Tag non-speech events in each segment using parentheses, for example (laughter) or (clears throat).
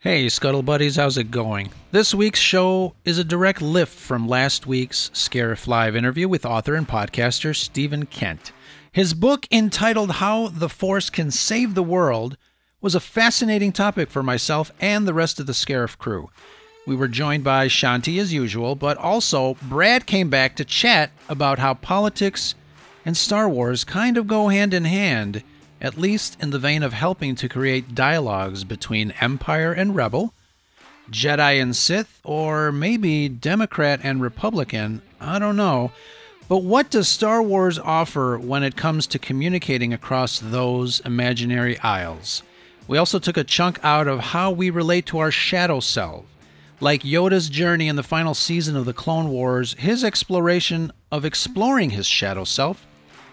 Hey, Scuttle Buddies, how's it going? This week's show is a direct lift from last week's Scarif Live interview with author and podcaster Stephen Kent. His book, entitled How the Force Can Save the World, was a fascinating topic for myself and the rest of the Scarif crew. We were joined by Shanti as usual, but also Brad came back to chat about how politics and Star Wars kind of go hand in hand at least in the vein of helping to create dialogues between Empire and Rebel, Jedi and Sith, or maybe Democrat and Republican, I don't know. But what does Star Wars offer when it comes to communicating across those imaginary aisles? We also took a chunk out of how we relate to our shadow self. Like Yoda's journey in the final season of the Clone Wars, his exploration of exploring his shadow self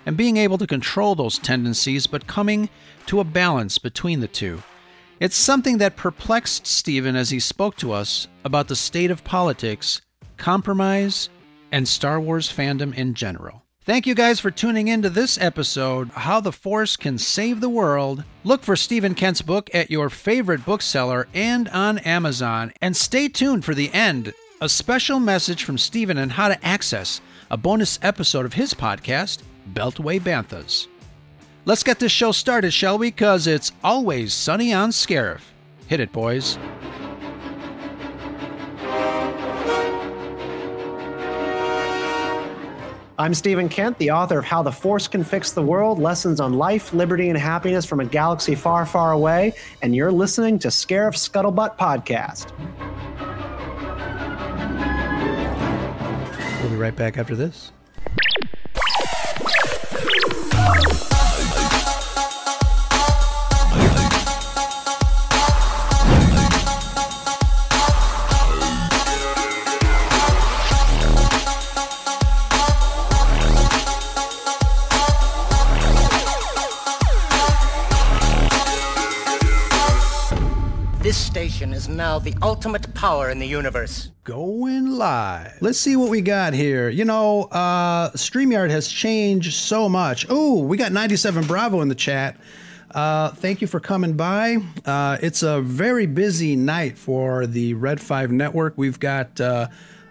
and being able to control those tendencies, but coming to a balance between the two. It's something that perplexed Stephen as he spoke to us about the state of politics, compromise, and Star Wars fandom in general. Thank you guys for tuning in to this episode, How the Force Can Save the World. Look for Stephen Kent's book at your favorite bookseller and on Amazon. And stay tuned for the end, a special message from Stephen on how to access a bonus episode of his podcast, Beltway Banthas. Let's get this show started, shall we? Because it's always sunny on Scarif. Hit it, boys. I'm Stephen Kent, the author of How the Force Can Fix the World Lessons on Life, Liberty, and Happiness from a Galaxy Far, Far Away, and you're listening to Scarif Scuttlebutt Podcast. We'll be right back after this. This is now the ultimate power in the universe. Going live. Let's see what we got here. You know, uh, StreamYard has changed so much. Oh, we got 97 Bravo in the chat. Uh, thank you for coming by. Uh, it's a very busy night for the Red 5 network. We've got uh,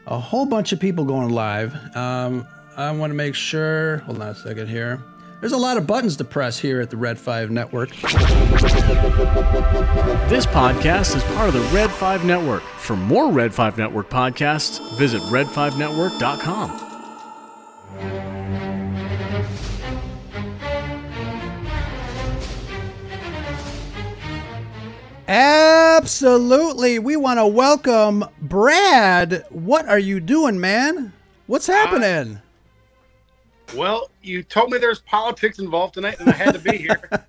a whole bunch of people going live. Um, I want to make sure. Hold on a second here. There's a lot of buttons to press here at the Red 5 network. This podcast is part of the Red 5 Network. For more Red 5 Network podcasts, visit red5network.com. Absolutely. We want to welcome Brad. What are you doing, man? What's happening? Well, you told me there's politics involved tonight, and I had to be here. (laughs)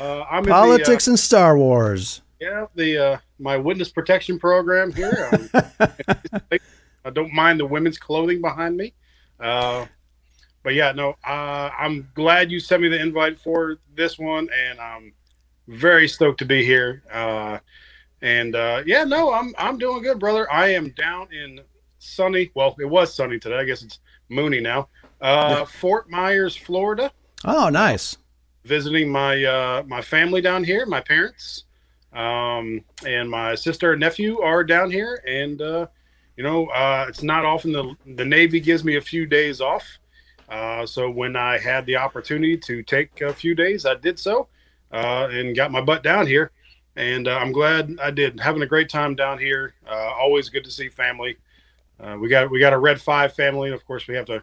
Uh, I'm Politics in and Star Wars. uh, yeah, the uh, my witness protection program here. (laughs) Um, I don't mind the women's clothing behind me, uh, but yeah, no, uh, I'm glad you sent me the invite for this one, and I'm very stoked to be here. Uh, and uh, yeah, no, I'm I'm doing good, brother. I am down in sunny. Well, it was sunny today. I guess it's moony now. Uh, Fort Myers, Florida. Oh, nice. visiting my uh, my family down here, my parents, um, and my sister and nephew are down here. And uh, you know, uh, it's not often the the Navy gives me a few days off. Uh, so when I had the opportunity to take a few days, I did so, uh, and got my butt down here. And uh, I'm glad I did. Having a great time down here. Uh, always good to see family. Uh, we got we got a Red Five family, and of course we have to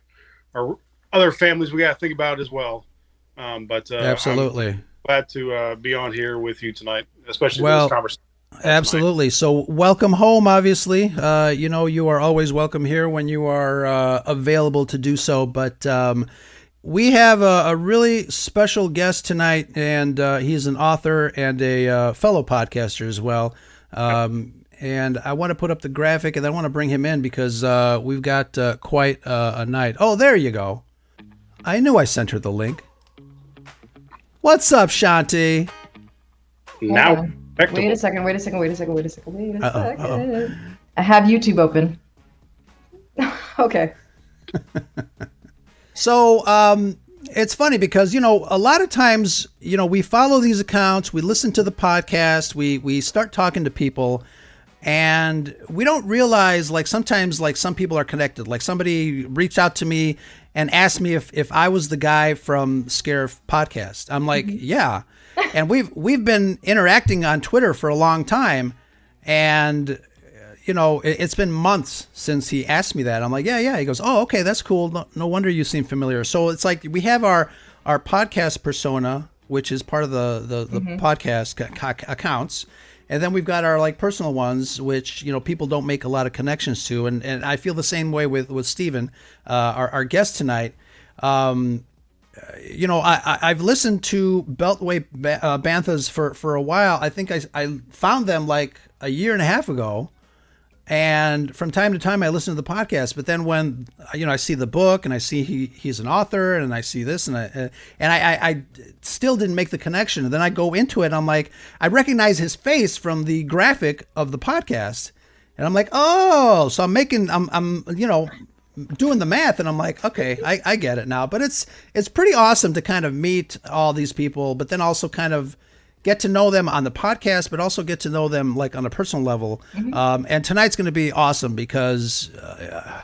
our other families we got to think about as well. Um, but uh, I'm Absolutely. glad to uh, be on here with you tonight, especially Well, this conversation. Absolutely. So, welcome home, obviously. Uh, you know, you are always welcome here when you are uh, available to do so. But um, we have a, a really special guest tonight, and uh, he's an author and a uh, fellow podcaster as well. Um, and I want to put up the graphic, and I want to bring him in because uh, we've got uh, quite uh, a night. Oh, there you go. I knew I sent her the link. What's up, Shanti? Now, on. back to Wait a second, wait a second, wait a second, wait a second, wait a Uh-oh, uh-oh. 2nd I have YouTube open. (laughs) okay. (laughs) So, um, it's funny because you know a lot of times you know we follow these accounts, we listen to the podcast, we we start talking to people, and we don't realize like sometimes like some people are connected. Like somebody reached out to me and asked me if if I was the guy from Scare podcast. I'm like, yeah, and we've we've been interacting on Twitter for a long time, and you know, it, has been months since he asked me that. I'm like, yeah, yeah. He goes, oh, okay, that's cool. No, no wonder you seem familiar. So it's like we have our our podcast persona, which is part of the the, the mm-hmm. podcast accounts, and then we've got our like personal ones, which you know people don't make a lot of connections to. And and I feel the same way with with Stephen, uh, our our guest tonight. Um, you know, I, I've listened to Beltway uh, Banthas for, for a while. I think I, I found them like a year and a half ago and from time to time I listen to the podcast. But then when you know I see the book and I see he he's an author and I see this and I and I, I, I still didn't make the connection. And then I go into it and I'm like I recognize his face from the graphic of the podcast, and I'm like oh, so I'm making I'm I'm you know doing the math and I'm like, okay, I, I get it now. But it's it's pretty awesome to kind of meet all these people, but then also kind of get to know them on the podcast, but also get to know them like on a personal level. Mm-hmm. Um, and tonight's going to be awesome because uh,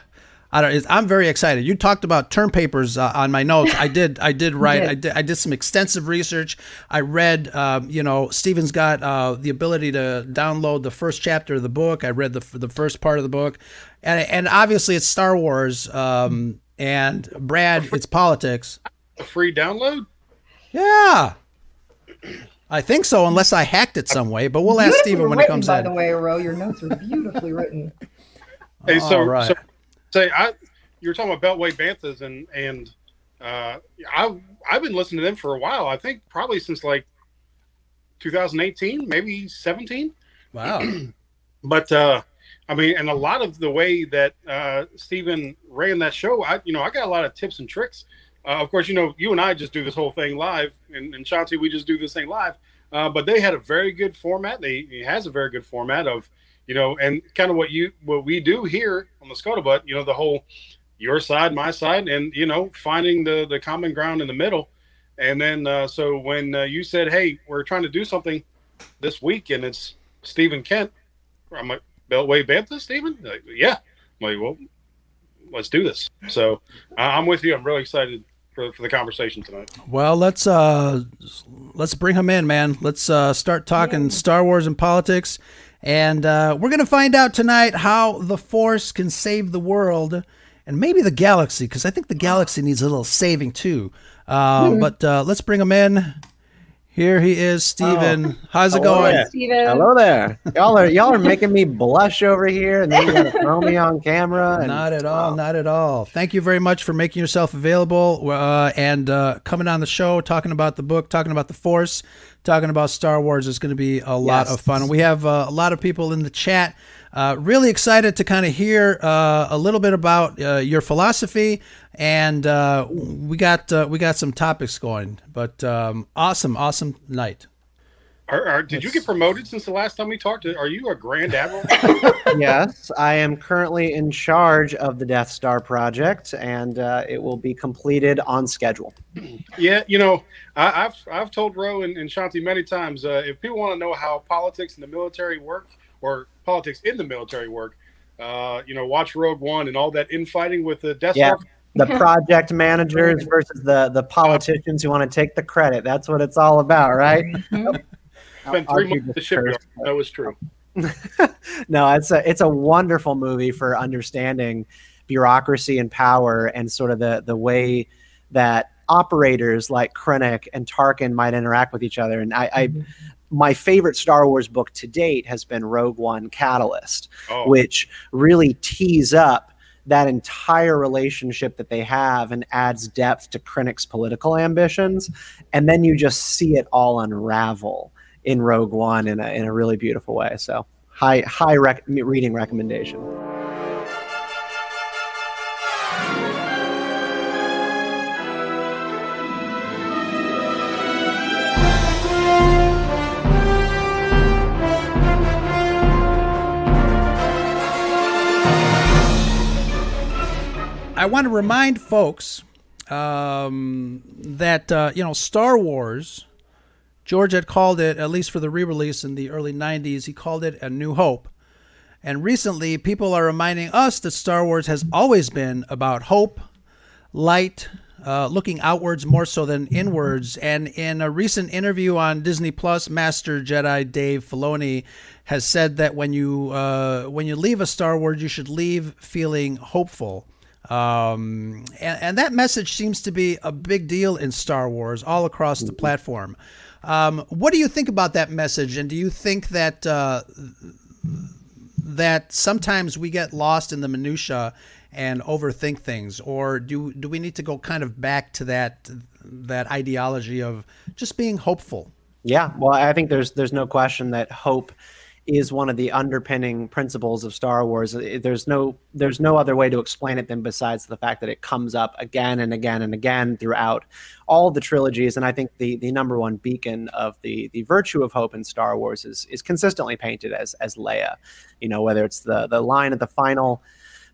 I don't. I'm very excited. You talked about term papers uh, on my notes. I did. I did (laughs) write. I did. I did some extensive research. I read. Um, you know, Stephen's got uh, the ability to download the first chapter of the book. I read the the first part of the book, and and obviously it's Star Wars. Um, and Brad, it's politics. A free download. Yeah. I think so, unless I hacked it some way. But we'll ask Stephen when written, it comes by in. By the way, Ro, your notes are beautifully written. (laughs) Hey, so, right. so say I you were talking about Beltway Banthas and and uh, I I've been listening to them for a while. I think probably since like 2018, maybe 17. Wow. (clears throat) but uh, I mean, and a lot of the way that uh, Stephen ran that show, I you know I got a lot of tips and tricks uh, of course, you know, you and I just do this whole thing live, and, and Shanti, we just do this thing live. Uh, but they had a very good format. They he has a very good format of, you know, and kind of what you what we do here on the Scuttlebutt. You know, the whole your side, my side, and you know, finding the the common ground in the middle. And then uh, so when uh, you said, "Hey, we're trying to do something this week," and it's Stephen Kent, I'm like, "Beltway Bantha, Stephen?" Like, yeah. I'm like, well, let's do this. So I'm with you. I'm really excited for, for the conversation tonight. Well, let's uh, let's bring him in, man. Let's uh, start talking yeah. Star Wars and politics, and uh, we're gonna find out tonight how the Force can save the world and maybe the galaxy, because I think the galaxy needs a little saving too. mm But uh, let's bring him in. Here he is, Stephen. Oh. How's it Hello going? There. Stephen. Hello there. Y'all are y'all are making me blush over here, and then you gotta throw me on camera. And, not at all. Not at all. Thank you very much for making yourself available uh, and uh, coming on the show, talking about the book, talking about the Force, talking about Star Wars. It's going to be a lot yes. of fun. We have uh, a lot of people in the chat. Uh, really excited to kind of hear uh, a little bit about uh, your philosophy, and uh, we got uh, we got some topics going. But um, awesome, awesome night. Are, are, did you get promoted since the last time we talked? Are you a Grand Admiral? (laughs) yes, I am currently in charge of the Death Star project, and uh, it will be completed on schedule. Yeah, you know, I, have I've told Ro and, and Shanti many times if people want to know how politics and the military work, or politics in the military work. Uh, you know, watch Rogue One and all that infighting with the Death yeah. The (laughs) project managers versus the the politicians who want to take the credit. That's what it's all about, right? (laughs) Spent three months at the shipyard. That was true. (laughs) no, it's a it's a wonderful movie for understanding bureaucracy and power and sort of the the way that operators like Krennic and Tarkin might interact with each other. And I, I mm-hmm my favorite Star Wars book to date has been Rogue One Catalyst, oh. which really tees up that entire relationship that they have and adds depth to Krennic's political ambitions. And then you just see it all unravel in Rogue One in a, in a really beautiful way. So, high, high rec- reading recommendation. I want to remind folks um, that uh, you know Star Wars. George had called it, at least for the re-release in the early '90s, he called it A New Hope. And recently, people are reminding us that Star Wars has always been about hope, light, uh, looking outwards more so than inwards. And in a recent interview on Disney Plus, Master Jedi Dave Filoni has said that when you uh, when you leave a Star Wars, you should leave feeling hopeful. Um, and, and, that message seems to be a big deal in Star Wars all across the platform. Um, what do you think about that message? And do you think that uh, that sometimes we get lost in the minutia and overthink things, or do do we need to go kind of back to that that ideology of just being hopeful? Yeah, well, I think there's there's no question that hope is one of the underpinning principles of Star Wars. There's no there's no other way to explain it than besides the fact that it comes up again and again and again throughout all the trilogies. And I think the the number one beacon of the the virtue of hope in Star Wars is is consistently painted as as Leia. You know, whether it's the the line at the final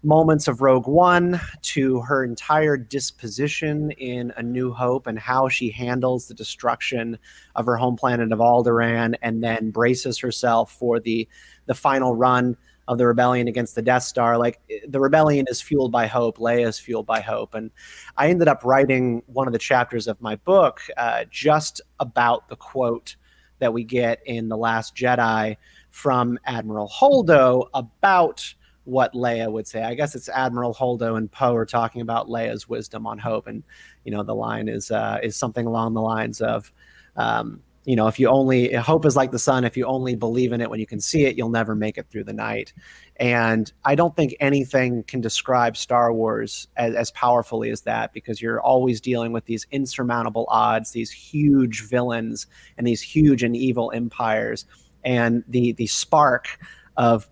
moments of Rogue One to her entire disposition in A New Hope and how she handles the destruction of her home planet of Alderaan and then braces herself for the the final run of the rebellion against the Death Star. Like the rebellion is fueled by hope, Leia is fueled by hope. And I ended up writing one of the chapters of my book uh, just about the quote that we get in The Last Jedi from Admiral Holdo about what Leia would say. I guess it's Admiral Holdo and Poe are talking about Leia's wisdom on hope, and you know the line is uh, is something along the lines of, um, you know, if you only hope is like the sun, if you only believe in it when you can see it, you'll never make it through the night. And I don't think anything can describe Star Wars as, as powerfully as that because you're always dealing with these insurmountable odds, these huge villains, and these huge and evil empires, and the the spark of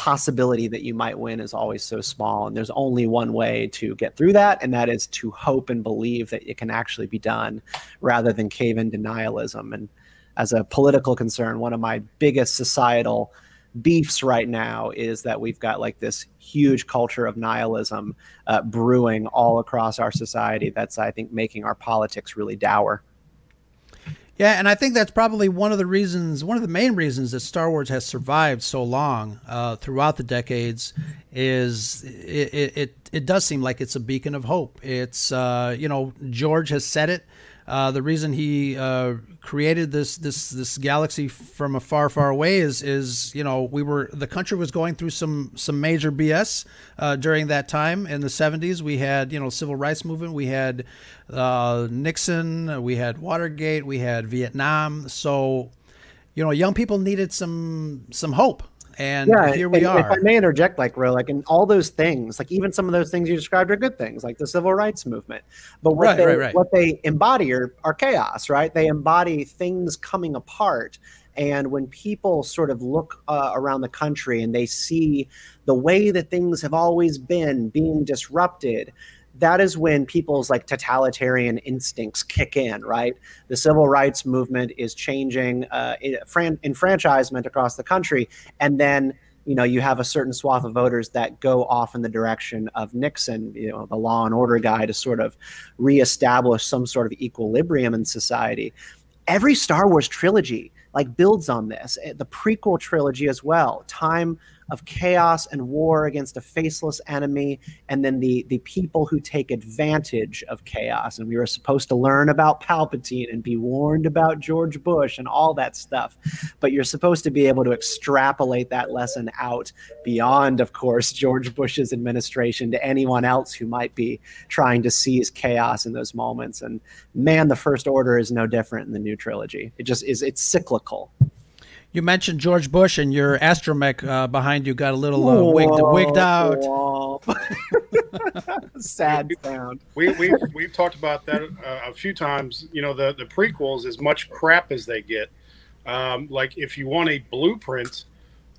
possibility that you might win is always so small and there's only one way to get through that and that is to hope and believe that it can actually be done rather than cave in denialism. And as a political concern one of my biggest societal beefs right now is that we've got like this huge culture of nihilism uh, brewing all across our society that's i think making our politics really dour yeah, and I think that's probably one of the reasons, one of the main reasons that Star Wars has survived so long uh, throughout the decades is it, it, it does seem like it's a beacon of hope. It's uh, you know George has said it uh, the reason he uh, created this this this galaxy from a far far away is is you know we were the country was going through some some major BS uh, during that time in the 70s. We had you know civil rights movement, we had uh, Nixon, we had Watergate, we had Vietnam. So you know young people needed some some hope and yeah, here we and, are. If I may interject, like real, like in all those things, like even some of those things you described are good things, like the civil rights movement. But what right, they right, right. what they embody are, are chaos, right? They embody things coming apart. And when people sort of look uh, around the country and they see the way that things have always been being disrupted, that is when people's like totalitarian instincts kick in, right? The civil rights movement is changing uh, enfranchisement across the country, and then you know you have a certain swath of voters that go off in the direction of Nixon, you know, the law and order guy, to sort of reestablish some sort of equilibrium in society. Every Star Wars trilogy like builds on this. Eh, the prequel trilogy as well. Time of chaos and war against a faceless enemy, and then the the people who take advantage of chaos. And we were supposed to learn about Palpatine and be warned about George Bush and all that stuff. But you're supposed to be able to extrapolate that lesson out beyond, of course, George Bush's administration to anyone else who might be trying to seize chaos in those moments. And man, the First Order is no different in the new trilogy. It just is. It's cyclical. You mentioned George Bush, and your astromech uh, behind you got a little uh, wigged, wigged out. (laughs) Sad sound. We we we've talked about that uh, a few times. You know, the the prequels, as much crap as they get, um, like if you want a blueprint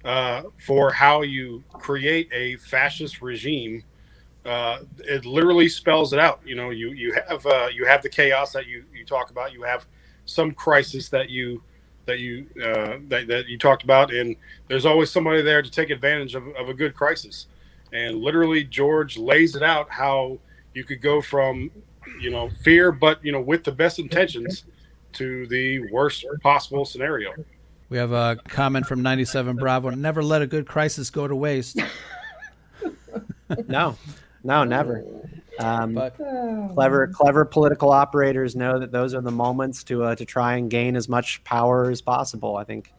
uh, for how you create a fascist regime, uh, it literally spells it out. You know, you you have uh, you have the chaos that you you talk about. You have some crisis that you that you uh, that, that you talked about, and there's always somebody there to take advantage of, of a good crisis. And literally, George lays it out how you could go from you know, fear, but you know, with the best intentions to the worst possible scenario. We have a comment from 97 Bravo. Never let a good crisis go to waste. (laughs) no, no, never. Um, But clever, clever political operators know that those are the moments to uh, to try and gain as much power as possible. I think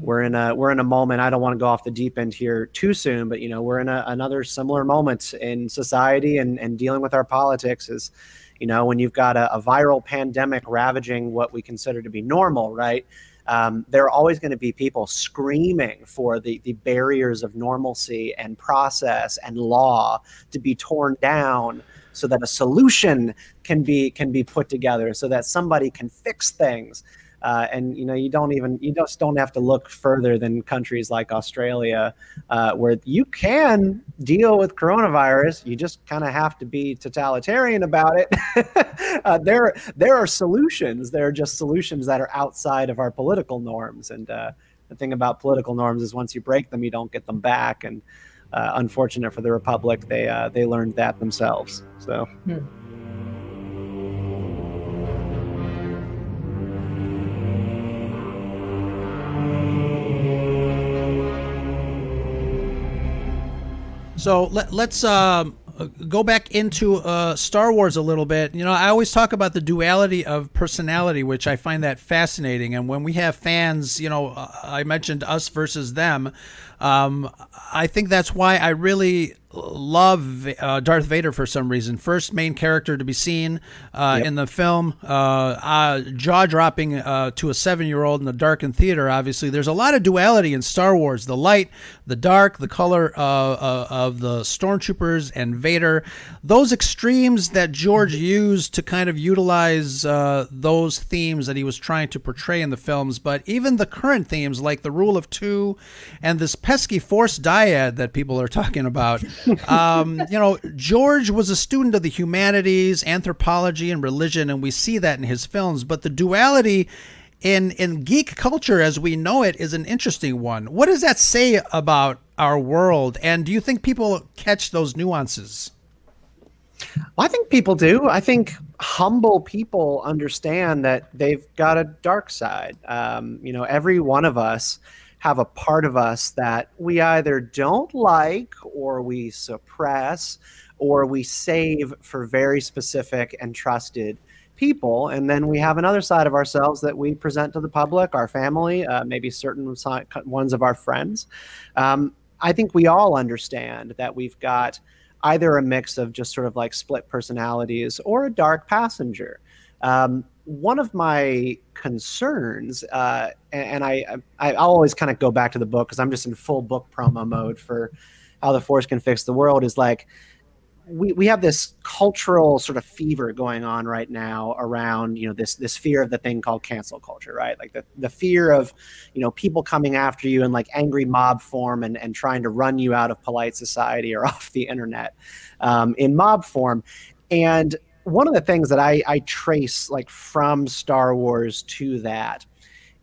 we're in a we're in a moment. I don't want to go off the deep end here too soon, but you know we're in a, another similar moment in society and and dealing with our politics is, you know, when you've got a, a viral pandemic ravaging what we consider to be normal, right? Um, there are always going to be people screaming for the, the barriers of normalcy and process and law to be torn down so that a solution can be can be put together so that somebody can fix things uh, and you know you don't even you just don't have to look further than countries like Australia, uh, where you can deal with coronavirus. You just kind of have to be totalitarian about it. (laughs) uh, there there are solutions. There are just solutions that are outside of our political norms. And uh, the thing about political norms is once you break them, you don't get them back. And uh, unfortunate for the republic, they uh, they learned that themselves. So. So let, let's um, go back into uh, Star Wars a little bit. You know, I always talk about the duality of personality, which I find that fascinating. And when we have fans, you know, uh, I mentioned us versus them. Um, I think that's why I really love uh, Darth Vader for some reason. First main character to be seen uh, Yep. in the film, uh, uh, jaw dropping uh, to a seven year old in the darkened theater. Obviously, there's a lot of duality in Star Wars: the light, the dark, the color uh, uh, of the stormtroopers and Vader. Those extremes that George used to kind of utilize uh, those themes that he was trying to portray in the films, but even the current themes like the rule of two and this pesky force dyad that people are talking about. (laughs) um, you know, George was a student of the humanities, anthropology, and religion, and we see that in his films. But the duality in in geek culture as we know it is an interesting one. What does that say about our world? And do you think people catch those nuances? I think people do. I think humble people understand that they've got a dark side. Um, you know, every one of us have a part of us that we either don't like or we suppress or we save for very specific and trusted people. And then we have another side of ourselves that we present to the public, our family, uh, maybe certain ones of our friends. Um, I think we all understand that we've got either a mix of just sort of like split personalities or a dark passenger. Um, one of my concerns, uh, and, I, I, I'll always kind of go back to the book because I'm just in full book promo mode for how the Force can fix the world. Is like we, we have this cultural sort of fever going on right now around you know this this fear of the thing called cancel culture right like the, the fear of you know people coming after you in like angry mob form and, and trying to run you out of polite society or (laughs) off the internet um, in mob form and one of the things that I, I trace like from star wars to that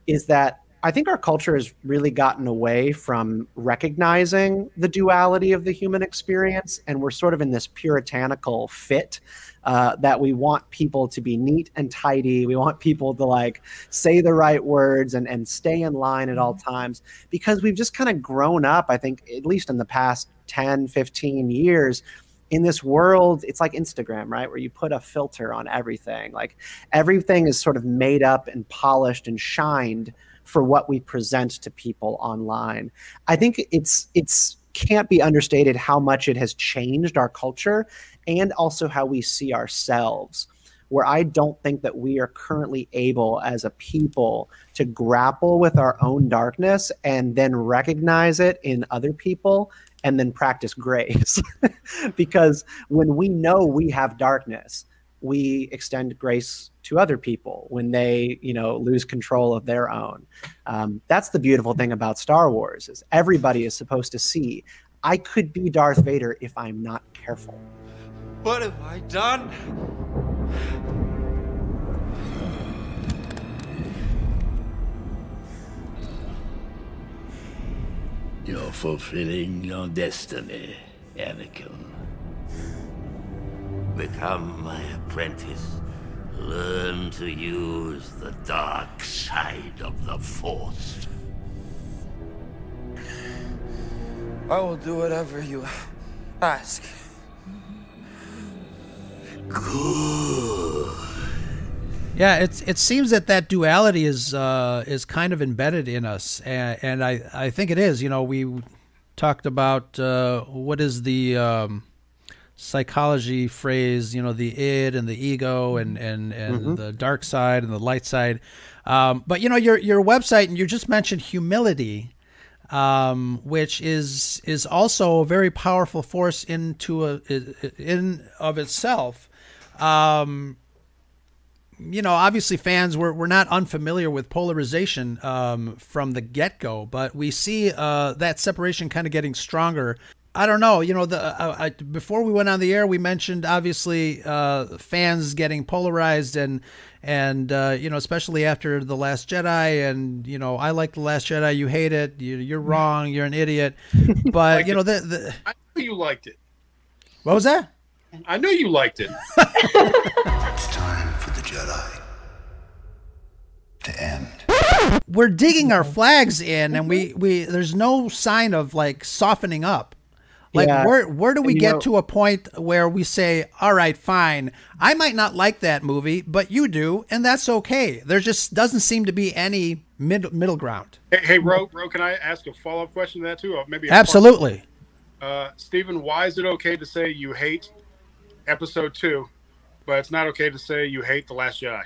is that I think our culture has really gotten away from recognizing the duality of the human experience, and we're sort of in this puritanical fit uh, that we want people to be neat and tidy. We want people to like say the right words and, and stay in line at all times because we've just kind of grown up, I think, at least in the past 10, 15 years in this world it's like instagram right? Where you put a filter on everything. Like everything is sort of made up and polished and shined for what we present to people online. I think it's it's can't be understated how much it has changed our culture and also how we see ourselves where i don't think that we are currently able as a people to grapple with our own darkness and then recognize it in other people and then practice grace. (laughs) Because when we know we have darkness we extend grace to other people when they you know lose control of their own. Um, that's the beautiful thing about star wars is everybody is supposed to see i could be darth vader if i'm not careful. What have I done? You're fulfilling your destiny, Anakin. become my apprentice, learn to use the dark side of the Force. I will do whatever you ask. Good. Yeah, it's it seems that that duality is uh, is kind of embedded in us, and, and I I think it is. You know, we talked about uh, what is the um, psychology phrase, you know, the id and the ego and and and Mhm. the dark side and the light side. Um, but you know, your your website and you just mentioned humility, um, which is is also a very powerful force into a in of itself. Um, you know, obviously fans we're, we're not unfamiliar with polarization um, from the get go, but we see uh, that separation kind of getting stronger. I don't know. You know, the uh, I, before we went on the air, we mentioned obviously uh, fans getting polarized and and uh, you know, especially after the Last Jedi, and you know, I like the Last Jedi. You hate it. You, you're wrong. You're an idiot. (laughs) But you know, the, the I knew you liked it. what was that? I knew you liked it. (laughs) It's time for the Jedi. To end. we're digging our flags in and we we there's no sign of like softening up. Like Yeah. where where do we get know- to a point where we say all right fine. I might not like that movie but you do and that's okay. There just doesn't seem to be any mid, middle ground. Hey, hey Ro, Ro, can I ask a follow up question to that too? Or maybe absolutely. Uh, Stephen, why is it okay to say you hate episode two, but it's not okay to say you hate the Last Jedi?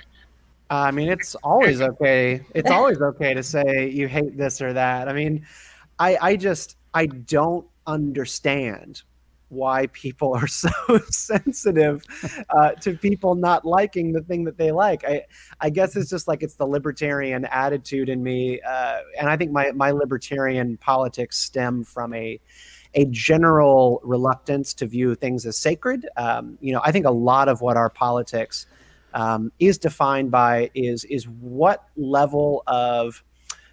I mean, it's always okay. It's (laughs) always okay to say you hate this or that. I mean, I I just I don't understand why people are (laughs) so sensitive uh, to people not liking the thing that they like. I I guess it's just like it's the libertarian attitude in me, uh, and I think my my libertarian politics stem from a a general reluctance to view things as sacred. Um, you know, I think a lot of what our politics um, is defined by is is what level of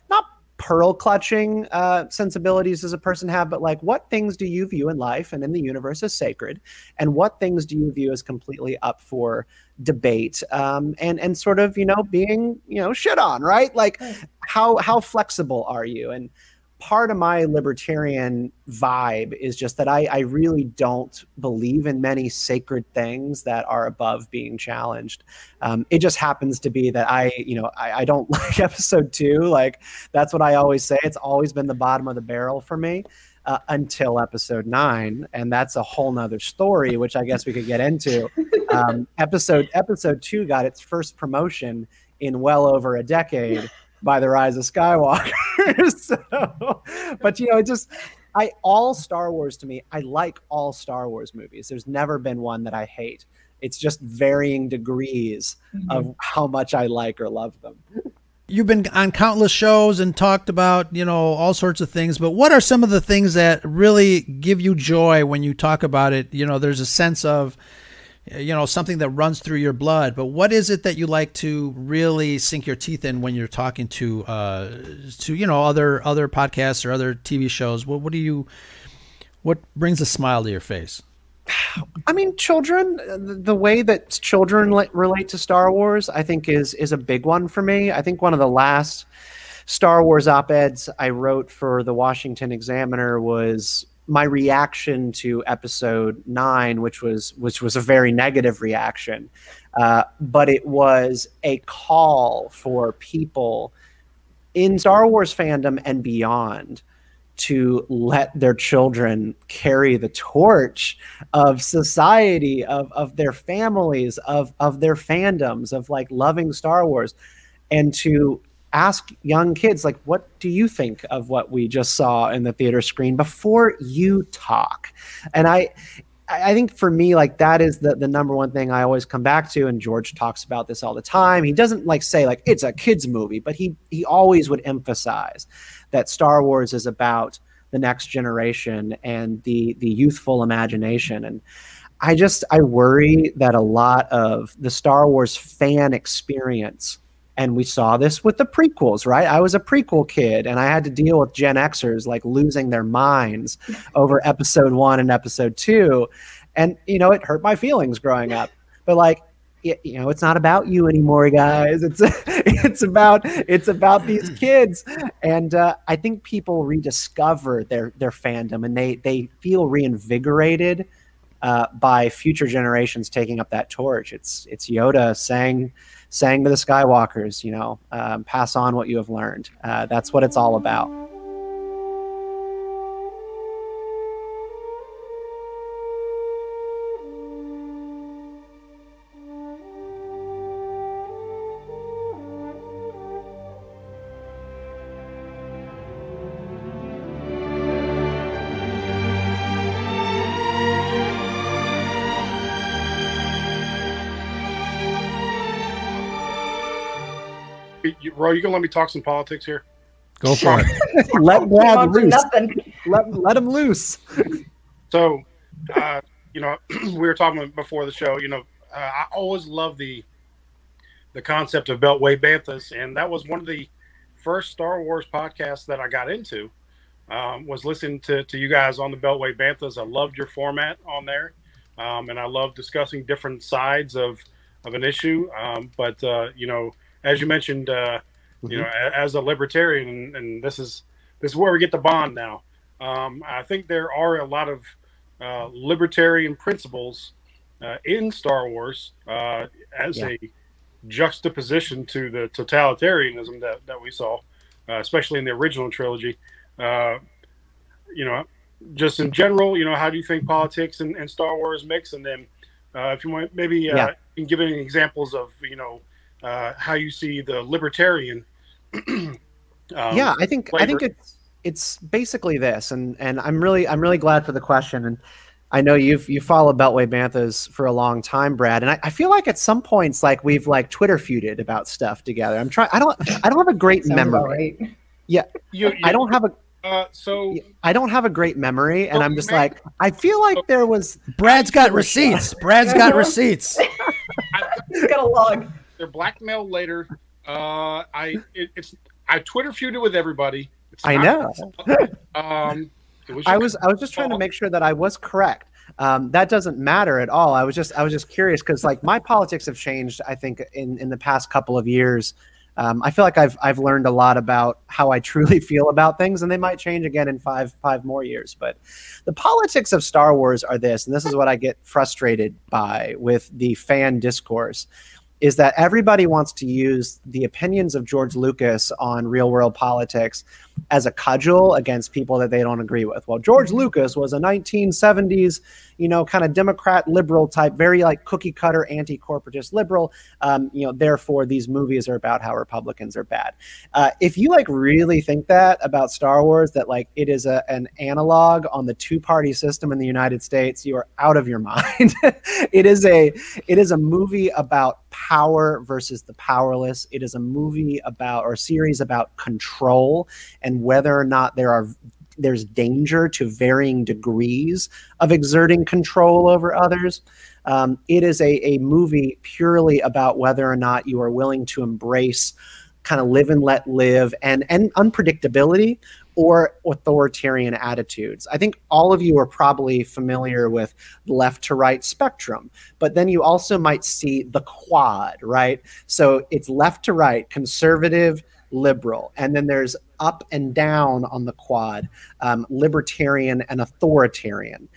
not pearl clutching uh, sensibilities does a person have, but like what things do you view in life and in the universe as sacred, and what things do you view as completely up for debate? Um, and and sort of you know being you know shit on right? Like how how flexible are you? And part of my libertarian vibe is just that I, I really don't believe in many sacred things that are above being challenged. Um, it just happens to be that I, you know, I, I don't (laughs) like episode two. Like that's what I always say. It's always been the bottom of the barrel for me. Uh, until episode nine, and that's a whole nother story, which I guess we could get into. Um, episode episode two got its first promotion in well over a decade by the Rise of Skywalker. (laughs) so, but you know, it just I all Star Wars to me, I like all Star Wars movies. There's never been one that I hate. It's just varying degrees mm-hmm. of how much I like or love them. you've been on countless shows and talked about you know all sorts of things but what are some of the things that really give you joy when you talk about it you know there's a sense of you know something that runs through your blood but what is it that you like to really sink your teeth in when you're talking to uh to you know other other podcasts or other tv shows what what do you what brings a smile to your face I mean, children. The way that children relate to Star Wars, I think, is is a big one for me. I think one of the last Star Wars op-eds I wrote for the Washington Examiner was my reaction to Episode Nine, which was which was a very negative reaction, uh, but it was a call for people in Star Wars fandom and beyond to let their children carry the torch of society of of their families of of their fandoms of like loving Star Wars and to ask young kids like what do you think of what we just saw in the theater screen before you talk and i I think for me, like that is the the number one thing I always come back to, and George talks about this all the time. He doesn't like say like it's a kids movie, but he he always would emphasize that Star Wars is about the next generation and the the youthful imagination. And I just I worry that a lot of the Star Wars fan experience and we saw this with the prequels, right? I was a prequel kid and I had to deal with Gen Xers like losing their minds (laughs) over episode one and episode two. and you know it hurt my feelings growing up. But like you know it's not about you anymore guys it's (laughs) it's about it's about these (clears throat) kids and uh, i think people rediscover their their fandom and they they feel reinvigorated uh, by future generations taking up that torch it's it's yoda saying saying to the skywalkers you know um, pass on what you have learned. Uh, that's what it's all about Ro, you gonna let me talk some politics here? Go for it. (laughs) let Brad loose. nothing. Let, let him loose. So, uh, you know, (clears throat) we were talking before the show. You know, uh, I always love the the concept of Beltway Banthas, and that was one of the first Star Wars podcasts that I got into. Um, was listening to, to you guys on the Beltway Banthas. I loved your format on there, um, and I love discussing different sides of of an issue. Um, but uh, you know, as you mentioned, uh, you know, as a libertarian, and, and this is this is where we get the bond now. Um, I think there are a lot of uh, libertarian principles uh, in Star Wars uh, as Yeah. a juxtaposition to the totalitarianism that, that we saw, uh, especially in the original trilogy. Uh, you know, just in general, you know, how do you think politics and, and Star Wars mix? And then, uh, if you want, maybe uh, Yeah. you can give any examples of, you know, uh, how you see the libertarian. (clears throat) um, yeah i think i think it's it's basically this and and i'm really i'm really glad for the question and i know you've you followed beltway banthas for a long time brad and I, I feel like at some points like we've like twitter feuded about stuff together i'm trying i don't i don't have a great memory right. yeah You, you, i don't have a Uh, so i don't have a great memory and i'm just man. like i feel like there was Brad's got receipts. Brad's got receipts. (laughs) He's got a log. they're blackmailed later. Uh, I it, it's I Twitter feuded with everybody. It's i not- know (laughs) Um, was I was I was just trying to make sure that I was correct. Um, that doesn't matter at all. I was just I was just curious because like my politics have changed. I think in in the past couple of years. Um, I feel like I've I've learned a lot about how I (laughs) truly feel about things, and they might change again in five five more years. But the politics of Star Wars are this, and this is what I get frustrated by with the fan discourse, is that everybody wants to use the opinions of George Lucas on real world politics as a cudgel against people that they don't agree with. Well, George Lucas was a 1970s, you know, kind of Democrat liberal type, very like cookie cutter anti corporatist liberal. Um, you know, therefore these movies are about how Republicans are bad. Uh, if you like really think that about Star Wars, that like it is a, an analog on the two party system in the United States, you are out of your (laughs) mind. it is a it is a movie about power versus the powerless. It is a movie about or series about control and whether or not there are there's danger to varying degrees of exerting control over others. Um, it is a, a movie purely about whether or not you are willing to embrace kind of live and let live and, and unpredictability or authoritarian attitudes. I think all of you are probably familiar with left to right spectrum, but then you also might see the quad, right? So it's left to right, conservative, liberal, and then there's up and down on the quad, um, libertarian and authoritarian.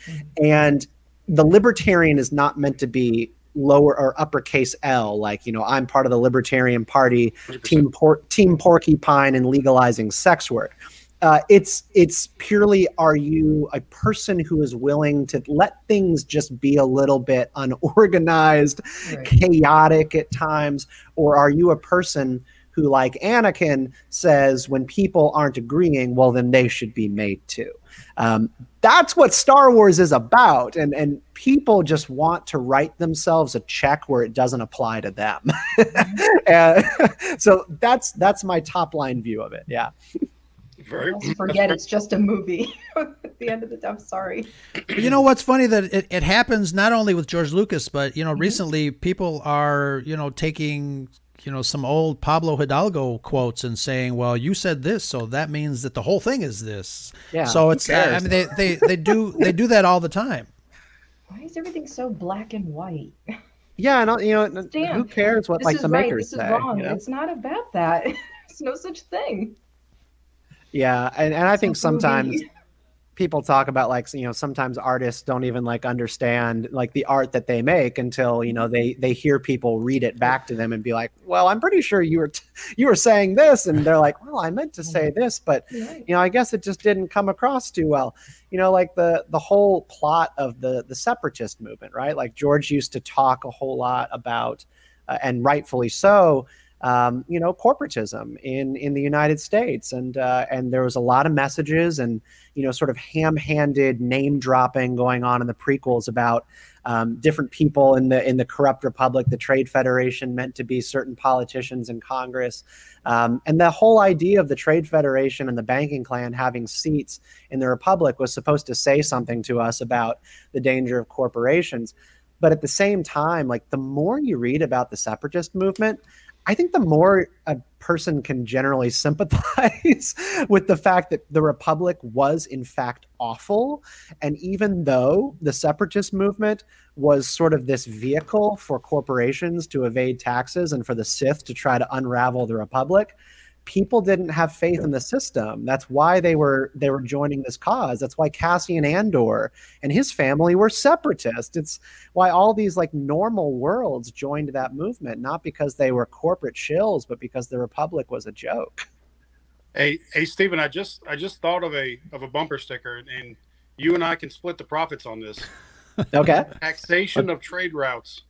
And the libertarian is not meant to be lower or uppercase L, like, you know, I'm part of the Libertarian Party, Team, por- team Porcupine, and legalizing sex work. Uh, it's it's purely are you a person who is willing to let things just be a little bit unorganized, Right. chaotic at times, or are you a person who, like Anakin, says when people aren't agreeing, well, then they should be made to. Um, that's what Star Wars is about, and and people just want to write themselves a check where it doesn't apply to them. (laughs) and, so that's that's my top line view of it. Yeah. very Don't forget, it's just a movie. (laughs) At the end of the day, I'm sorry. But you know what's funny that it, it happens not only with George Lucas, but you know mm-hmm. recently people are you know taking you know some old Pablo Hidalgo quotes and saying, well, you said this, so that means that the whole thing is this. Yeah, So it's uh, I mean they, they they do they do that all the time. Why is everything so black and white? Yeah, and you know, Damn. who cares what this like is the right, makers this say? is wrong. you know? It's not about that. (laughs) There's no such thing. Yeah, and, and I think It's movie. sometimes people talk about like you know sometimes artists don't even like understand like the art that they make until you know they they hear people read it back to them and be like, well, I'm pretty sure you were t- (laughs) you were saying this, and they're like, well, I meant to say this, but you know I guess it just didn't come across too well. You know, like the the whole plot of the the separatist movement, right? Like George used to talk a whole lot about, uh, and rightfully so, um, you know, corporatism in in the United States, and uh, and there was a lot of messages and you know sort of ham-handed name dropping going on in the prequels about um, different people in the in the corrupt republic, the Trade Federation meant to be certain politicians in Congress, um, and the whole idea of the Trade Federation and the banking clan having seats in the republic was supposed to say something to us about the danger of corporations. But at the same time, like the more you read about the separatist movement, I think the more a person can generally sympathize (laughs) with the fact that the Republic was, in fact, awful. And even though the separatist movement was sort of this vehicle for corporations to evade taxes and for the Sith to try to unravel the Republic, people didn't have faith in the system. That's why they were they were joining this cause. That's why Cassian Andor and his family were separatists. It's why all these like normal worlds joined that movement, not because they were corporate shills, but because the Republic was a joke. Hey, hey, Stephen, I just I just thought of a of a bumper sticker, and you and I can split the profits on this. (laughs) Okay. Taxation of trade routes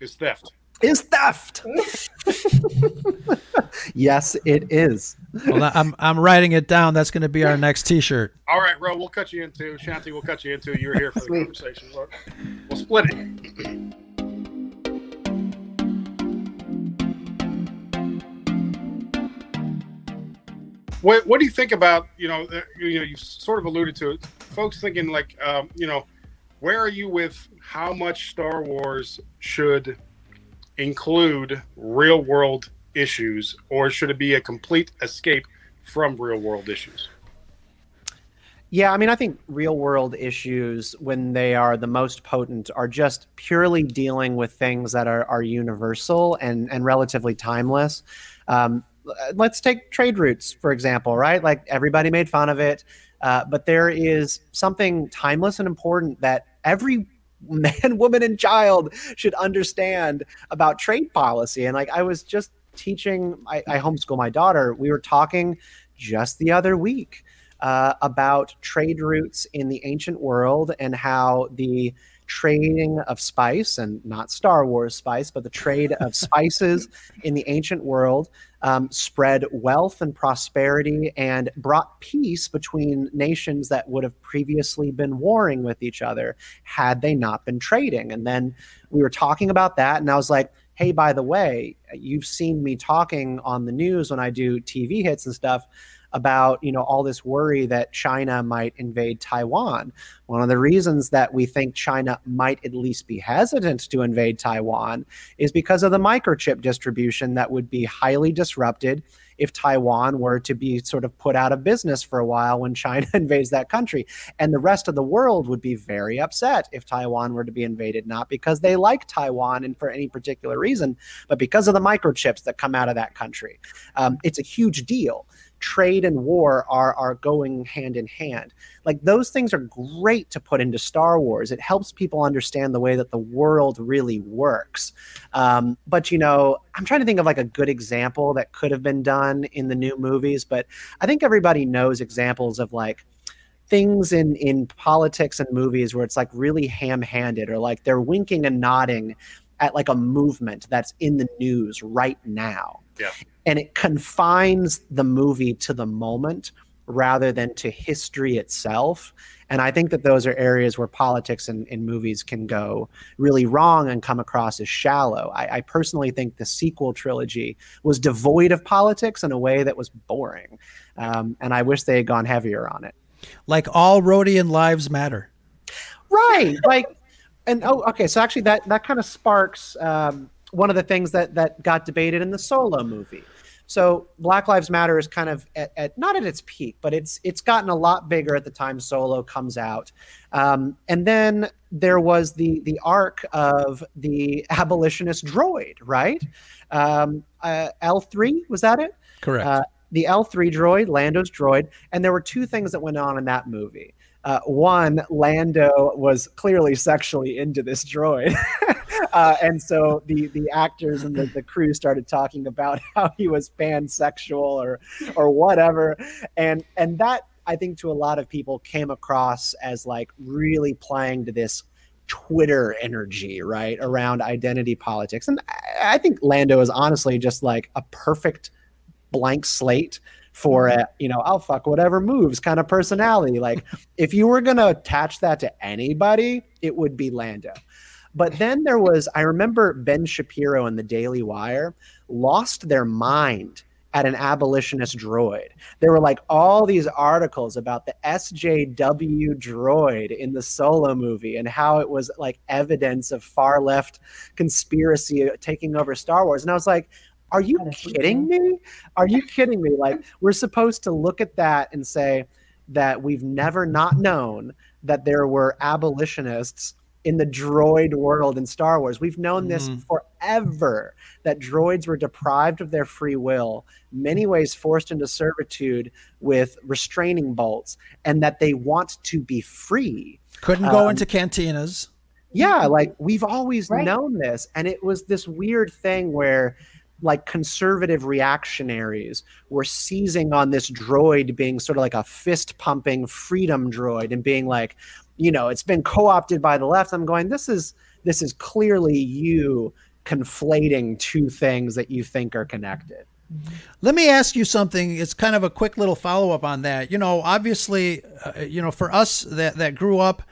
is theft. Is theft. (laughs) yes, it is. Well, I'm I'm writing it down. That's going to be our next T-shirt. All right, Roe, we'll cut you into Shanti. We'll cut you into. You're here for the conversation. We'll, we'll split it. What What do you think about you know you know you sort of alluded to it, folks thinking like um, you know where are you with how much Star Wars should include real world issues or should it be a complete escape from real world issues? Yeah, I mean, I think real world issues, when they are the most potent, are just purely dealing with things that are, are universal and, and relatively timeless. Um, let's take trade routes, for example, right? Like everybody made fun of it, uh, but there is something timeless and important that every (laughs) man, woman, and child should understand about trade policy. And like I was just teaching, I, I homeschool my daughter. We were talking just the other week uh, about trade routes in the ancient world and how the trading of spice and not Star Wars spice, but the trade of (laughs) spices in the ancient world um, spread wealth and prosperity and brought peace between nations that would have previously been warring with each other had they not been trading. And then we were talking about that, and I was like, hey, by the way, you've seen me talking on the news when I do TV hits and stuff about you know all this worry that China might invade Taiwan. One of the reasons that we think China might at least be hesitant to invade Taiwan is because of the microchip distribution that would be highly disrupted if Taiwan were to be sort of put out of business for a while when (laughs) China invades that country. And the rest of the world would be very upset if Taiwan were to be invaded, not because they like Taiwan and for any particular reason, but because of the microchips that come out of that country. Um, it's a huge deal trade and war are are going hand in hand. Like those things are great to put into Star Wars. It helps people understand the way that the world really works. Um, but you know, I'm trying to think of like a good example that could have been done in the new movies. But I think everybody knows examples of like things in in politics and movies where it's like really ham-handed or like they're winking and nodding at like a movement that's in the news right now Yeah. And it confines the movie to the moment rather than to history itself. And I think that those are areas where politics in, in movies can go really wrong and come across as shallow. I, I personally think the sequel trilogy was devoid of politics in a way that was boring. Um, and I wish they had gone heavier on it. Like all Rodian lives matter. Right. Like, and oh, okay. So actually, that that kind of sparks um, one of the things that that got debated in the Solo movie, So Black Lives Matter is kind of at, at, not at its peak, but it's it's gotten a lot bigger at the time Solo comes out, um, and then there was the the arc of the (laughs) abolitionist droid, right? Um, uh, L three was that it? Correct. Uh, the L three droid, Lando's droid, and there were two things that went on in that movie. Uh, one, Lando was clearly sexually into this droid. (laughs) uh, and so the, the actors and the, the crew started talking about (laughs) how he was pansexual or, or whatever. And, and that, I think, to a lot of people came across as like really playing to this Twitter energy, right, around identity politics. And I think Lando is honestly just like a perfect blank slate for a you know I'll fuck whatever moves kind of personality. Like (laughs) if you were gonna attach that to anybody, it would be Lando. But then there was I remember Ben Shapiro and the Daily Wire lost their mind at an abolitionist droid. There were like all these articles about the SJW droid in the solo movie and how it was like evidence of far left conspiracy taking over Star Wars. And I was like, are you kidding me? Are you kidding me? Like, we're supposed to look at that and say that we've never not known that there were abolitionists in the droid world in Star Wars. We've known this mm. forever that droids were deprived of their free will, many ways forced into servitude with restraining bolts, and that they want to be free. Couldn't go um, into cantinas. Yeah, like we've always right. known this. And it was this weird thing where like conservative reactionaries were seizing on this droid being sort of like a fist pumping freedom droid and being like you know it's been co-opted by the left i'm going this is this is clearly you conflating two things that you think are connected let me ask you something. It's kind of a quick little follow up on that. You know, obviously, uh, you know, for us that that grew up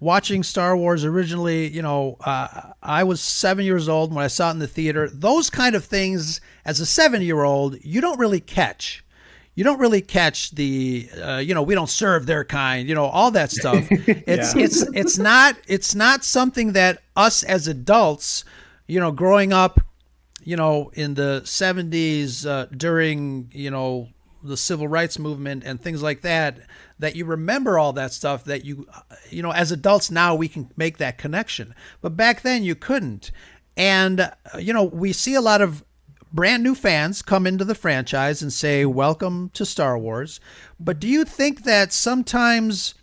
watching Star Wars originally, you know, uh, I was seven years old when I saw it in the theater. Those kind of things, as a seven year old, you don't really catch. You don't really catch the, uh, you know, we don't serve their kind, you know, all that stuff. (laughs) It's yeah. it's it's not it's not something that us as adults, you know, growing up, you know, in the '70s uh, during, you know, the civil rights movement and things like that that you remember all that stuff that you you know as adults now we can make that connection but back then you couldn't and uh, you know we see a lot of brand new fans come into the franchise and say welcome to Star Wars but do you think that sometimes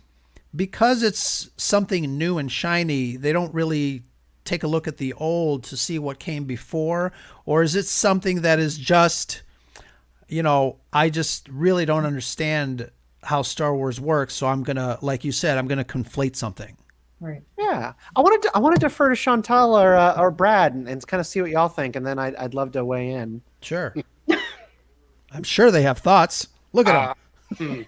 because it's something new and shiny they don't really take a look at the old to see what came before or is it something that is just you know, I just really don't understand how Star Wars works. So I'm gonna, like you said, I'm gonna conflate something. Right. Yeah. I wanted to. I want to defer to Chantal or uh, or Brad and, and kind of see what y'all think, and then I'd, I'd love to weigh in. Sure. (laughs) I'm sure they have thoughts. Look at uh, them.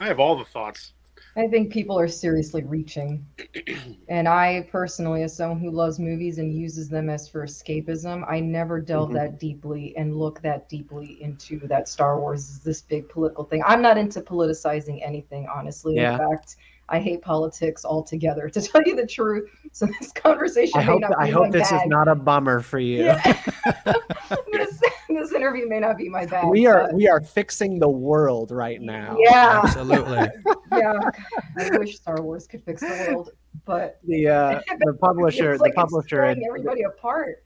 I have all the thoughts. I think people are seriously reaching. (clears throat) and I personally, as someone who loves movies and uses them as for escapism, I never delve mm-hmm. that deeply and look that deeply into that Star Wars is this big political thing. I'm not into politicizing anything, honestly. Yeah. In fact, I hate politics altogether, (laughs) to tell you the truth. So this conversation. I hope, I hope this bag. is not a bummer for you. Yeah. (laughs) this, this interview may not be my bag. We are but... we are fixing the world right now. Yeah, absolutely. (laughs) yeah, I wish Star Wars could fix the world, but the uh, the publisher like the publisher and everybody apart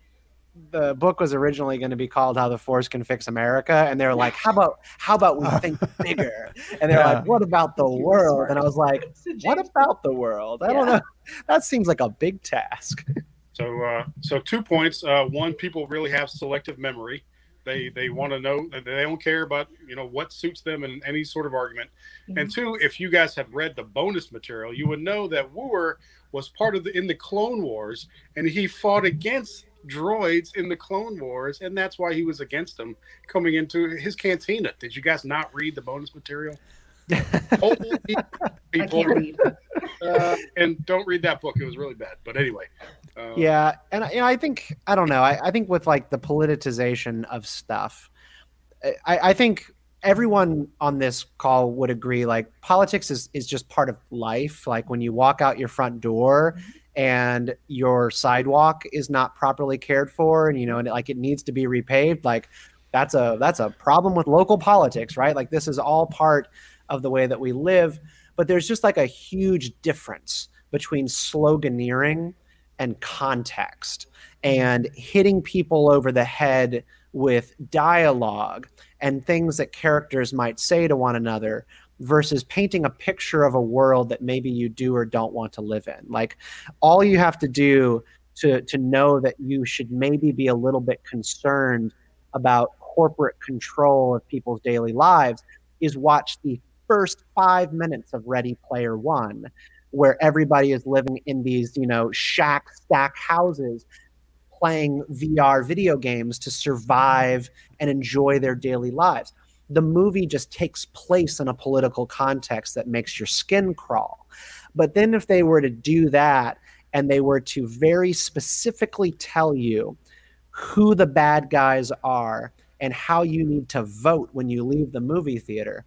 the book was originally going to be called How the Force Can Fix America, and they're like, "How about how about we think (laughs) bigger?" And they're yeah. like, "What about the world?" And I was like, "What about the world?" I don't know. (laughs) That seems like a big task. (laughs) So, uh, so two points. Uh, one, people really have selective memory. They they want to know. They don't care about you know what suits them in any sort of argument. Mm-hmm. And two, if you guys have read the bonus material, you would know that Wuher was part of the in the Clone Wars, and he fought against droids in the Clone Wars, and that's why he was against them coming into his cantina. Did you guys not read the bonus material? (laughs) people, uh, and don't read that book. It was really bad. But anyway. Uh, yeah, and you know, I think I don't know. I, I think with like the politicization of stuff, I, I think everyone on this call would agree like politics is is just part of life like when you walk out your front door mm-hmm and your sidewalk is not properly cared for and you know and it, like it needs to be repaved like that's a that's a problem with local politics, right? Like this is all part of the way that we live, but there's just like a huge difference between sloganeering and context and hitting people over the head with dialogue and things that characters might say to one another versus painting a picture of a world that maybe you do or don't want to live in. Like all you have to do to to know that you should maybe be a little bit concerned about corporate control of people's daily lives is watch the first 5 minutes of Ready Player 1 where everybody is living in these, you know, shack stack houses playing VR video games to survive and enjoy their daily lives. The movie just takes place in a political context that makes your skin crawl. But then, if they were to do that and they were to very specifically tell you who the bad guys are and how you need to vote when you leave the movie theater,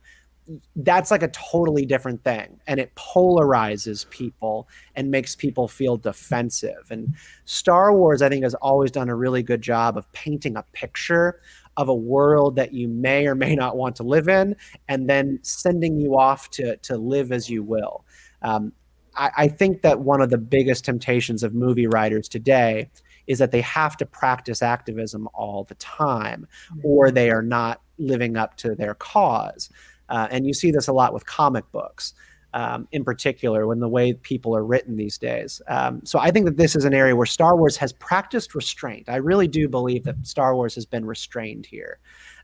that's like a totally different thing and it polarizes people and makes people feel defensive and star wars i think has always done a really good job of painting a picture of a world that you may or may not want to live in and then sending you off to, to live as you will um, I, I think that one of the biggest temptations of movie writers today is that they have to practice activism all the time or they are not living up to their cause uh, and you see this a lot with comic books. Um, in particular, when the way people are written these days. Um, so I think that this is an area where Star Wars has practiced restraint. I really do believe that Star Wars has been restrained here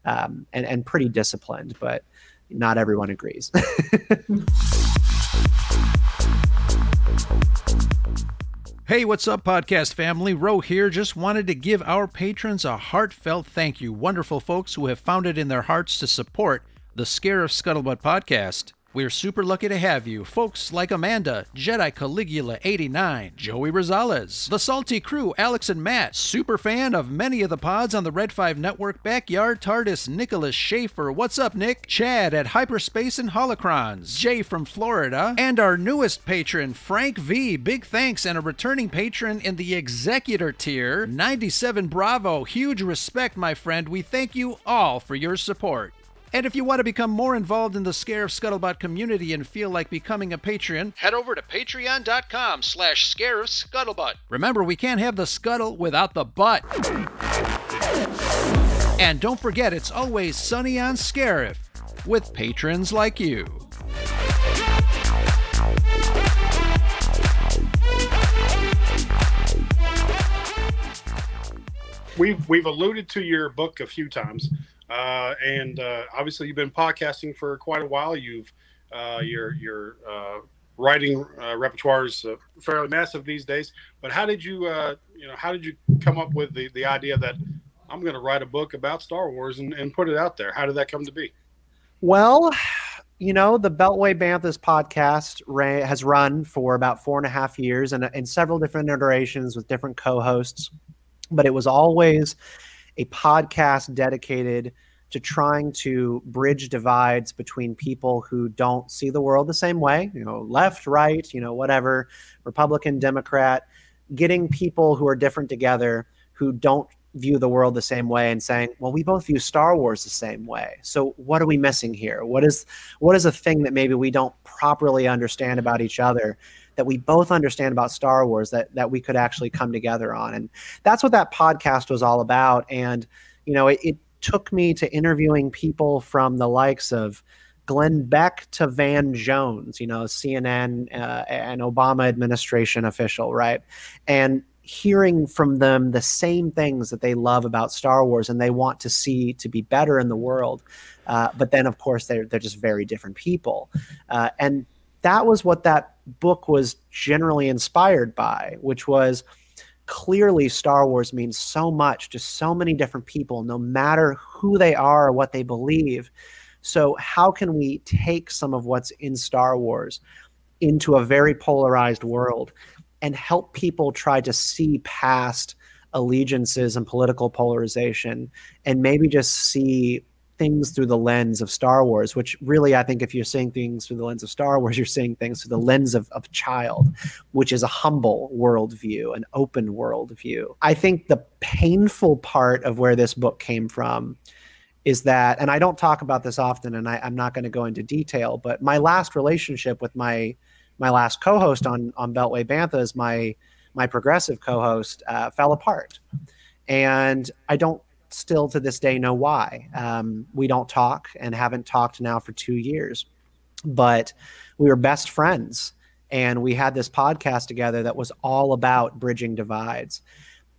um, and, and pretty disciplined, but not everyone agrees. (laughs) Hey, what's up, podcast family? Roe here. Just wanted to give our patrons a heartfelt thank you. Wonderful folks who have found it in their hearts to support the Scarif Scuttlebutt podcast. We're super lucky to have you, folks like Amanda, Jedi Caligula 89, Joey Rosales, The Salty Crew, Alex and Matt, super fan of many of the pods on the Red 5 Network, Backyard TARDIS, Nicholas Schaefer, What's Up Nick, Chad at Hyperspace and Holocrons, Jay from Florida, and our newest patron, Frank V. Big thanks and a returning patron in the Executor tier, 97 Bravo. Huge respect, my friend. We thank you all for your support. And if you want to become more involved in the Scarif Scuttlebutt community and feel like becoming a patron, head over to patreon.com slash scarifscuttlebutt. Remember, we can't have the scuttle without the butt. And don't forget, it's always sunny on Scarif with patrons like you. We've we've alluded to your book a few times. Uh, and uh, obviously, you've been podcasting for quite a while. You've uh, your your uh, writing uh, repertoire is uh, fairly massive these days. But how did you you know how did you come up with the the idea that I'm going to write a book about Star Wars and, and put it out there? How did that come to be? Well, you know, the Beltway Banthas podcast ran, has run for about four and a half years and in several different iterations with different co hosts. But it was always a podcast dedicated to trying to bridge divides between people who don't see the world the same way, you know, left, right, you know, whatever, Republican, Democrat, getting people who are different together who don't view the world the same way and saying, well, we both view Star Wars the same way. So what are we missing here? What is what is a thing that maybe we don't properly understand about each other that we both understand about Star Wars that that we could actually come together on. And that's what that podcast was all about. And you know, it, it took me to interviewing people from the likes of Glenn Beck to Van Jones, you know, CNN uh, and Obama administration official, right? And hearing from them the same things that they love about Star Wars and they want to see to be better in the world. Uh, but then, of course, they're, they're just very different people. Uh, and that was what that book was generally inspired by, which was clearly Star Wars means so much to so many different people, no matter who they are or what they believe. So, how can we take some of what's in Star Wars into a very polarized world and help people try to see past allegiances and political polarization and maybe just see things through the lens of Star Wars, which really, I think, if you're seeing things through the lens of Star Wars, you're seeing things through the lens of, of child, which is a humble worldview, an open worldview. I think the painful part of where this book came from is that, and I don't talk about this often, and I, I'm not going to go into detail, but my last relationship with my my last co-host on on Beltway Banthas, my my progressive co-host, uh, fell apart, and I don't still to this day know why. Um, we don't talk and haven't talked now for two years, but we were best friends, and we had this podcast together that was all about bridging divides,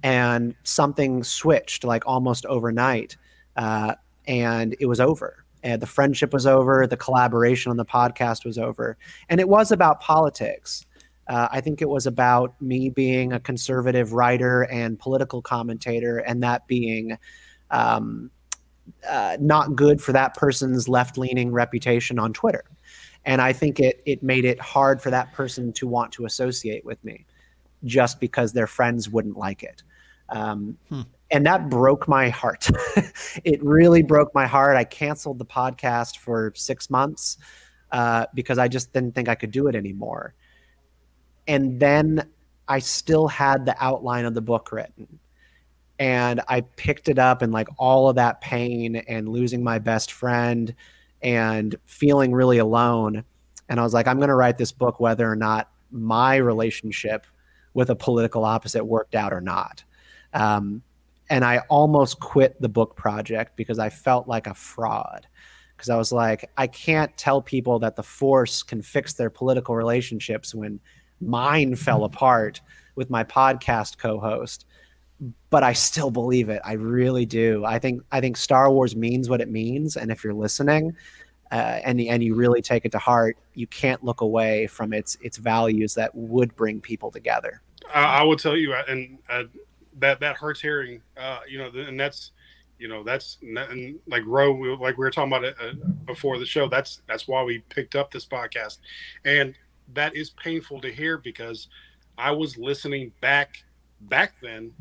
and something switched like almost overnight, uh, and it was over. And the friendship was over the collaboration on the podcast was over. And it was about politics uh, i think it was about me being a conservative writer and political commentator and that being um, uh, not good for that person's left-leaning reputation on twitter and i think it it made it hard for that person to want to associate with me just because their friends wouldn't like it um, hmm and that broke my heart. (laughs) it really broke my heart. I canceled the podcast for six months uh, because I just didn't think I could do it anymore. And then I still had the outline of the book written. And I picked it up and like all of that pain and losing my best friend and feeling really alone. And I was like, I'm going to write this book whether or not my relationship with a political opposite worked out or not. Um, and I almost quit the book project because I felt like a fraud. Because I was like, I can't tell people that the force can fix their political relationships when mine fell apart with my podcast co-host. But I still believe it. I really do. I think I think Star Wars means what it means, and if you're listening, uh, and and you really take it to heart, you can't look away from its its values that would bring people together. I, I will tell you, and uh, that that hurts hearing. Uh, you know, and that's you know that's and like Roe, like we were talking about it uh, before the show. That's that's why we picked up this podcast, and that is painful to hear because I was listening back back then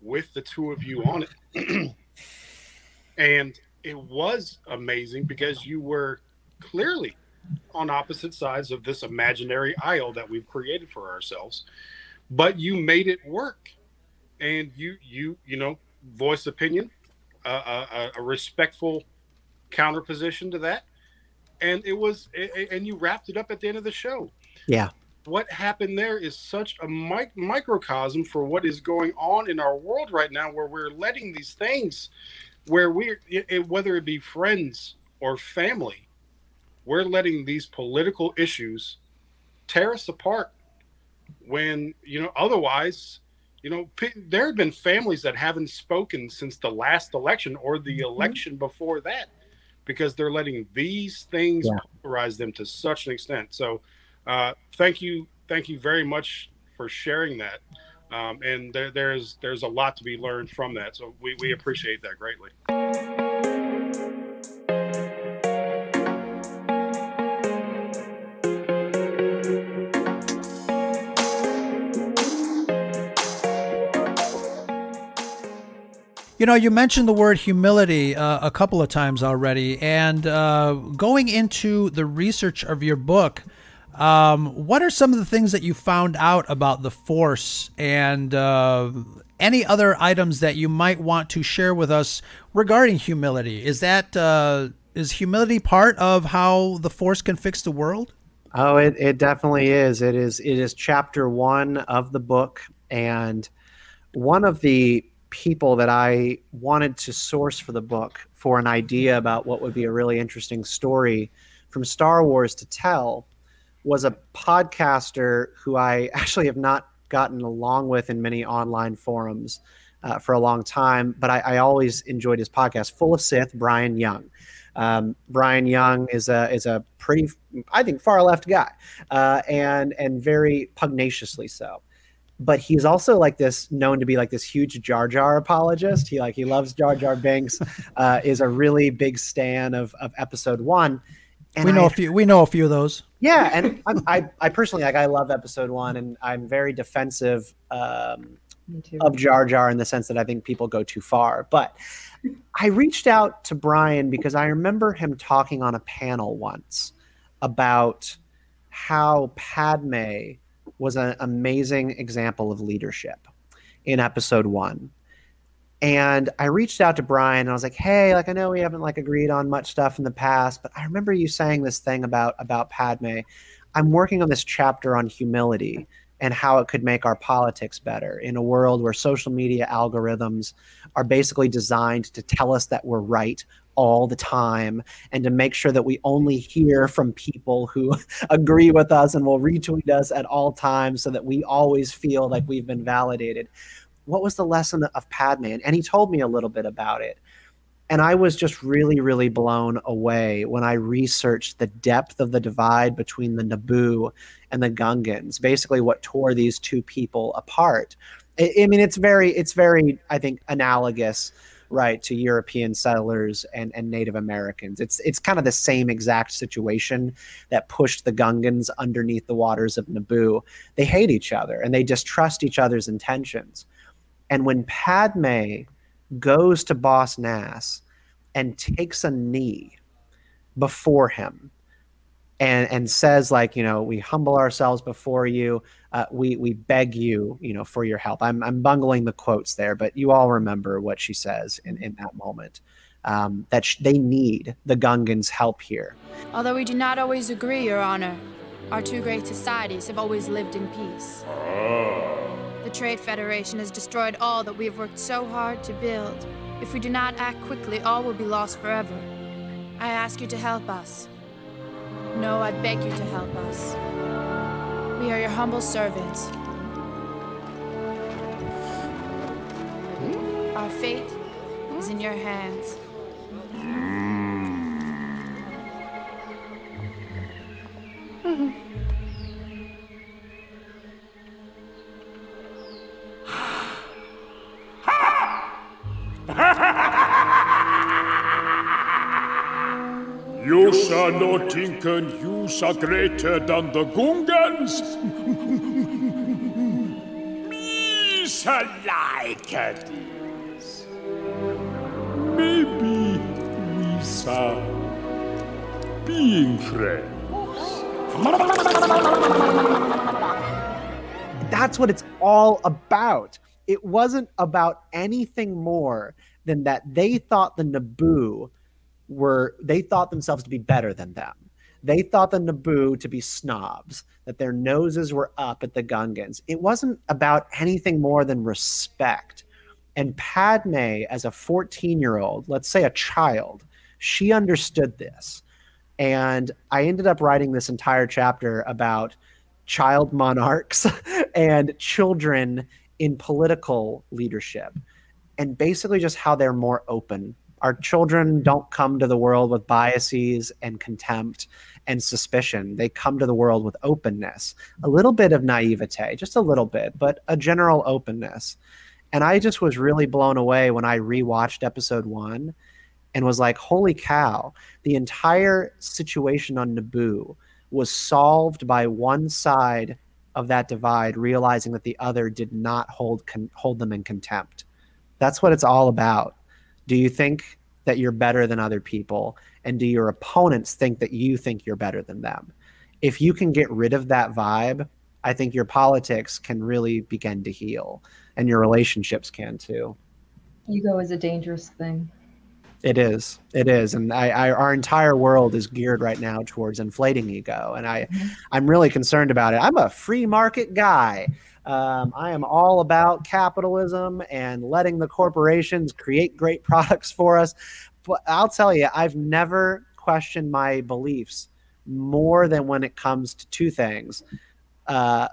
with the two of you on it, (clears throat) and it was amazing because you were clearly on opposite sides of this imaginary aisle that we've created for ourselves but you made it work. And you you you know voice opinion, uh, a, a, respectful counterposition to that, and it was and you wrapped it up at the end of the show. Yeah. What happened there is such a mic- microcosm for what is going on in our world right now, where we're letting these things, where we're it, whether it be friends or family, we're letting these political issues tear us apart. When you know otherwise, you know, there have been families that haven't spoken since the last election or the mm-hmm. election before that because they're letting these things yeah. polarize them to such an extent. So, uh, thank you, thank you very much for sharing that. Um, and there, there's there's a lot to be learned from that. So we, we appreciate that greatly. You know, you mentioned the word humility uh, a couple of times already, and uh, going into the research of your book, um, what are some of the things that you found out about the Force, and uh, any other items that you might want to share with us regarding humility? Is that uh, is humility part of how the Force can fix the world? Oh, it, it definitely is. It is it is chapter one of the book, and one of the people that I wanted to source for the book for an idea about what would be a really interesting story from Star Wars to tell was a podcaster who I (laughs) actually have not gotten along with in many online forums uh, for a long time, but I, I, always enjoyed his podcast, Full of Sith, Bryan Young. Um, Bryan Young is a is a pretty, I think, far left guy, uh, and and very pugnaciously so but he's also like this known to be like this huge Jar Jar apologist. He like he loves Jar Jar Binks, (laughs) uh, is a really big stan of of Episode One. And we know I, a few. We know a few of those. Yeah, and (laughs) I, I personally like I love Episode One, and I'm very defensive um, of Jar Jar in the sense that I think people go too far. But (laughs) I reached out to Bryan because I remember him talking on a panel once about how Padme was an amazing example of leadership in episode one. And I reached out to Bryan and I was like, "Hey, like I know we haven't like agreed on much stuff in the past, but I remember you saying this thing about about Padme. I'm working on this chapter on humility and how it could make our politics better in a world where social media algorithms are basically designed to tell us that we're right all the time and to make sure that we only hear from people who (laughs) agree with us and will retweet us at all times so that we always feel like we've been validated. What was the lesson of Padme? And he told me a little bit about it. And I was just really, really blown away when I researched the depth of the divide between the Naboo and the Gungans, basically what tore these two people apart. I, I mean, it's very, it's very, I think, analogous right to European settlers and, and Native Americans. It's it's kind of the same exact situation that pushed the Gungans underneath the waters of Naboo. They hate each other and they distrust each other's intentions. And when Padme goes to Boss Nass and takes a knee before him and and says like you know we humble ourselves before you. Uh, we we beg you you know for your help. I'm i'm bungling the quotes there but you all remember what she says in in that moment um, that sh- they need the gungans help here. Although we do not always agree your honor our two great societies have always lived in peace. The trade federation has destroyed all that we have worked so hard to build. If we do not act quickly all will be lost forever. I ask you to help us no, I beg you to help us. We are your humble servants. Our fate is in your hands. (laughs) You shall not think you are greater than the Gungans. Me shall like this. Maybe we shall being friends. That's what it's all about. It wasn't about anything more than that they thought the Naboo were they thought themselves to be better than them. They thought the Naboo to be snobs, that their noses were up at the Gungans. It wasn't about anything more than respect. And Padme, as a 14 year old, let's say a child, she understood this. And I ended up writing this entire chapter about child monarchs (laughs) and children in political leadership and basically just how they're more open our children don't come to the world with biases and contempt and suspicion. They come to the world with openness, a little bit of naivete, just a little bit, but a general openness. And I just was really blown away when I rewatched episode one and was like, holy cow, the entire situation on Naboo was solved by one side of that divide realizing that the other did not hold con- hold them in contempt. That's what it's all about. Do you think that you're better than other people? And do your opponents think that you think you're better than them? If you can get rid of that vibe, I think your politics can really begin to heal and your relationships can too. Ego is a dangerous thing. It is. It is, and I, I, our entire world is geared right now towards inflating ego, and I, mm-hmm. I'm really concerned about it. I'm a free market guy. Um, I am all about capitalism and letting the corporations create great (laughs) products for us. But I'll tell you, I've never questioned my beliefs more than when it comes to two things. Uh,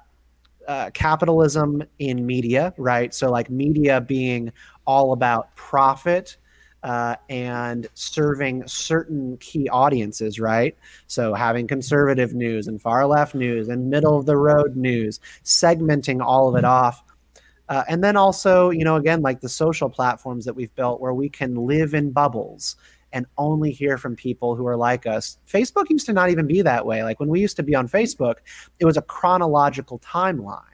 uh, capitalism in media, right? So, like media being all about profit uh, and serving certain key audiences, right? So having conservative news and far left news and middle of the road news, segmenting all of it off. Uh, and then also, you know, again, like the social platforms that we've built where we can live in bubbles and only hear from people who are like us. Facebook used to not even be that way. Like when we used to be on Facebook, it was a chronological timeline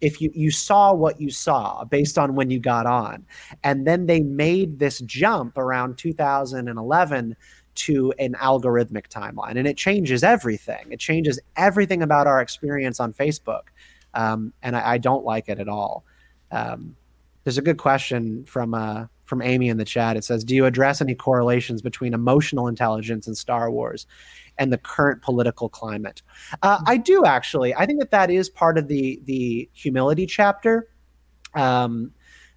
if you you saw what you saw based on when you got on. And then they made this jump around 2011 to an algorithmic timeline. And it changes everything. It changes everything about our experience on facebook. Um, and I, I, don't like it at all. Um, there's a good question from uh, from Amy in the chat. It says, "Do you address any correlations between emotional intelligence and Star Wars and the current political climate?" Uh, I do actually. I think that that is part of the the humility chapter. Um,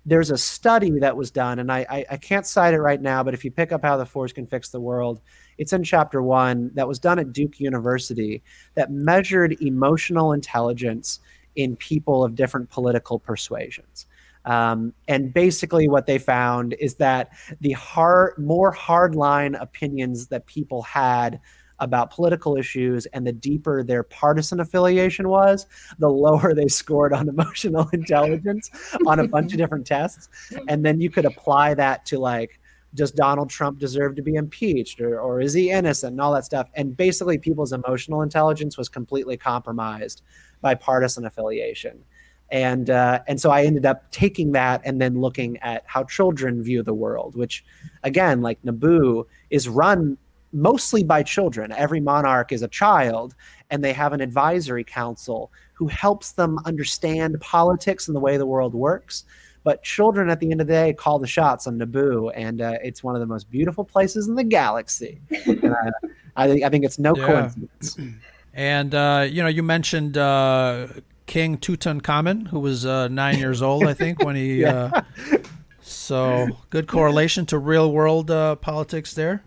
there's a study that was done, and I, I, I can't cite it right now, but if you pick up how the Force can fix the world, it's in chapter one that was done at Duke University that measured emotional intelligence in people of different political persuasions. Um, and basically, what they found is that the hard, more hardline opinions that people had about political issues and the deeper their partisan affiliation was, the lower they scored on (laughs) emotional intelligence on a bunch of different tests. And then you could apply that to like, does Donald Trump deserve to be impeached or, or is he innocent and all that stuff? And basically, people's emotional intelligence was completely compromised by partisan affiliation. And uh, and so I ended up taking that and then looking at how children view the world, which, again, like Naboo, is run mostly by children. Every monarch is a child, and they have an advisory council who helps them understand politics and the way the world works. But children, at the end of the day, call the shots on Naboo, and uh, it's one of the most beautiful places in the galaxy. and, (laughs) uh, I think I think it's no yeah. coincidence. (clears throat) And uh, you know, you mentioned uh, King Tutankhamun, who was uh, nine years old, I think, when he. (laughs) yeah. Uh, so good correlation to real world politics there.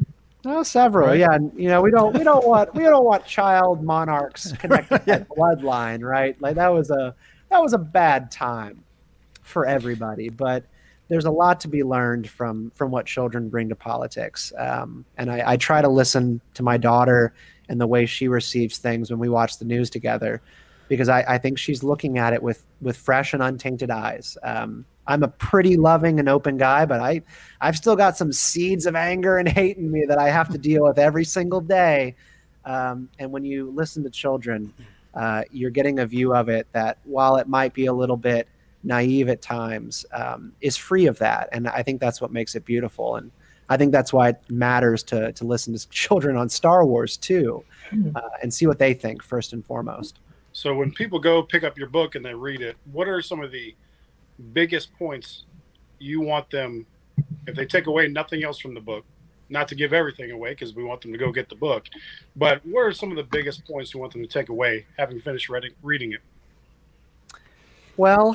Oh, several. Right? Yeah, you know, we don't we don't want we don't want child monarchs connected yeah. (laughs) bloodline, right? Like that was a that was a bad time for everybody, but there's a lot to be learned from from what children bring to politics. Um, and I, I try to listen to my daughter and the way she receives things when we watch the news together, because I, I think she's looking at it with with fresh and untainted eyes. Um, I'm a pretty loving and open guy, but I I've still got some seeds of anger and hate in me that I have to deal with every single day. Um, and when you listen to children, uh, you're getting a view of it that while it might be a little bit naive at times, um, is free of that. And I think that's what makes it beautiful. And I think that's why it matters to to listen to (laughs) children on Star Wars too, mm-hmm. uh, and see what they think first and foremost. So when people go pick up your book and they read it, what are some of the biggest points you want them, if they take away nothing else from the book, not to give everything away because we want them to go get the book, but what are some of the biggest points you want them to take away having finished reading, reading it? Well,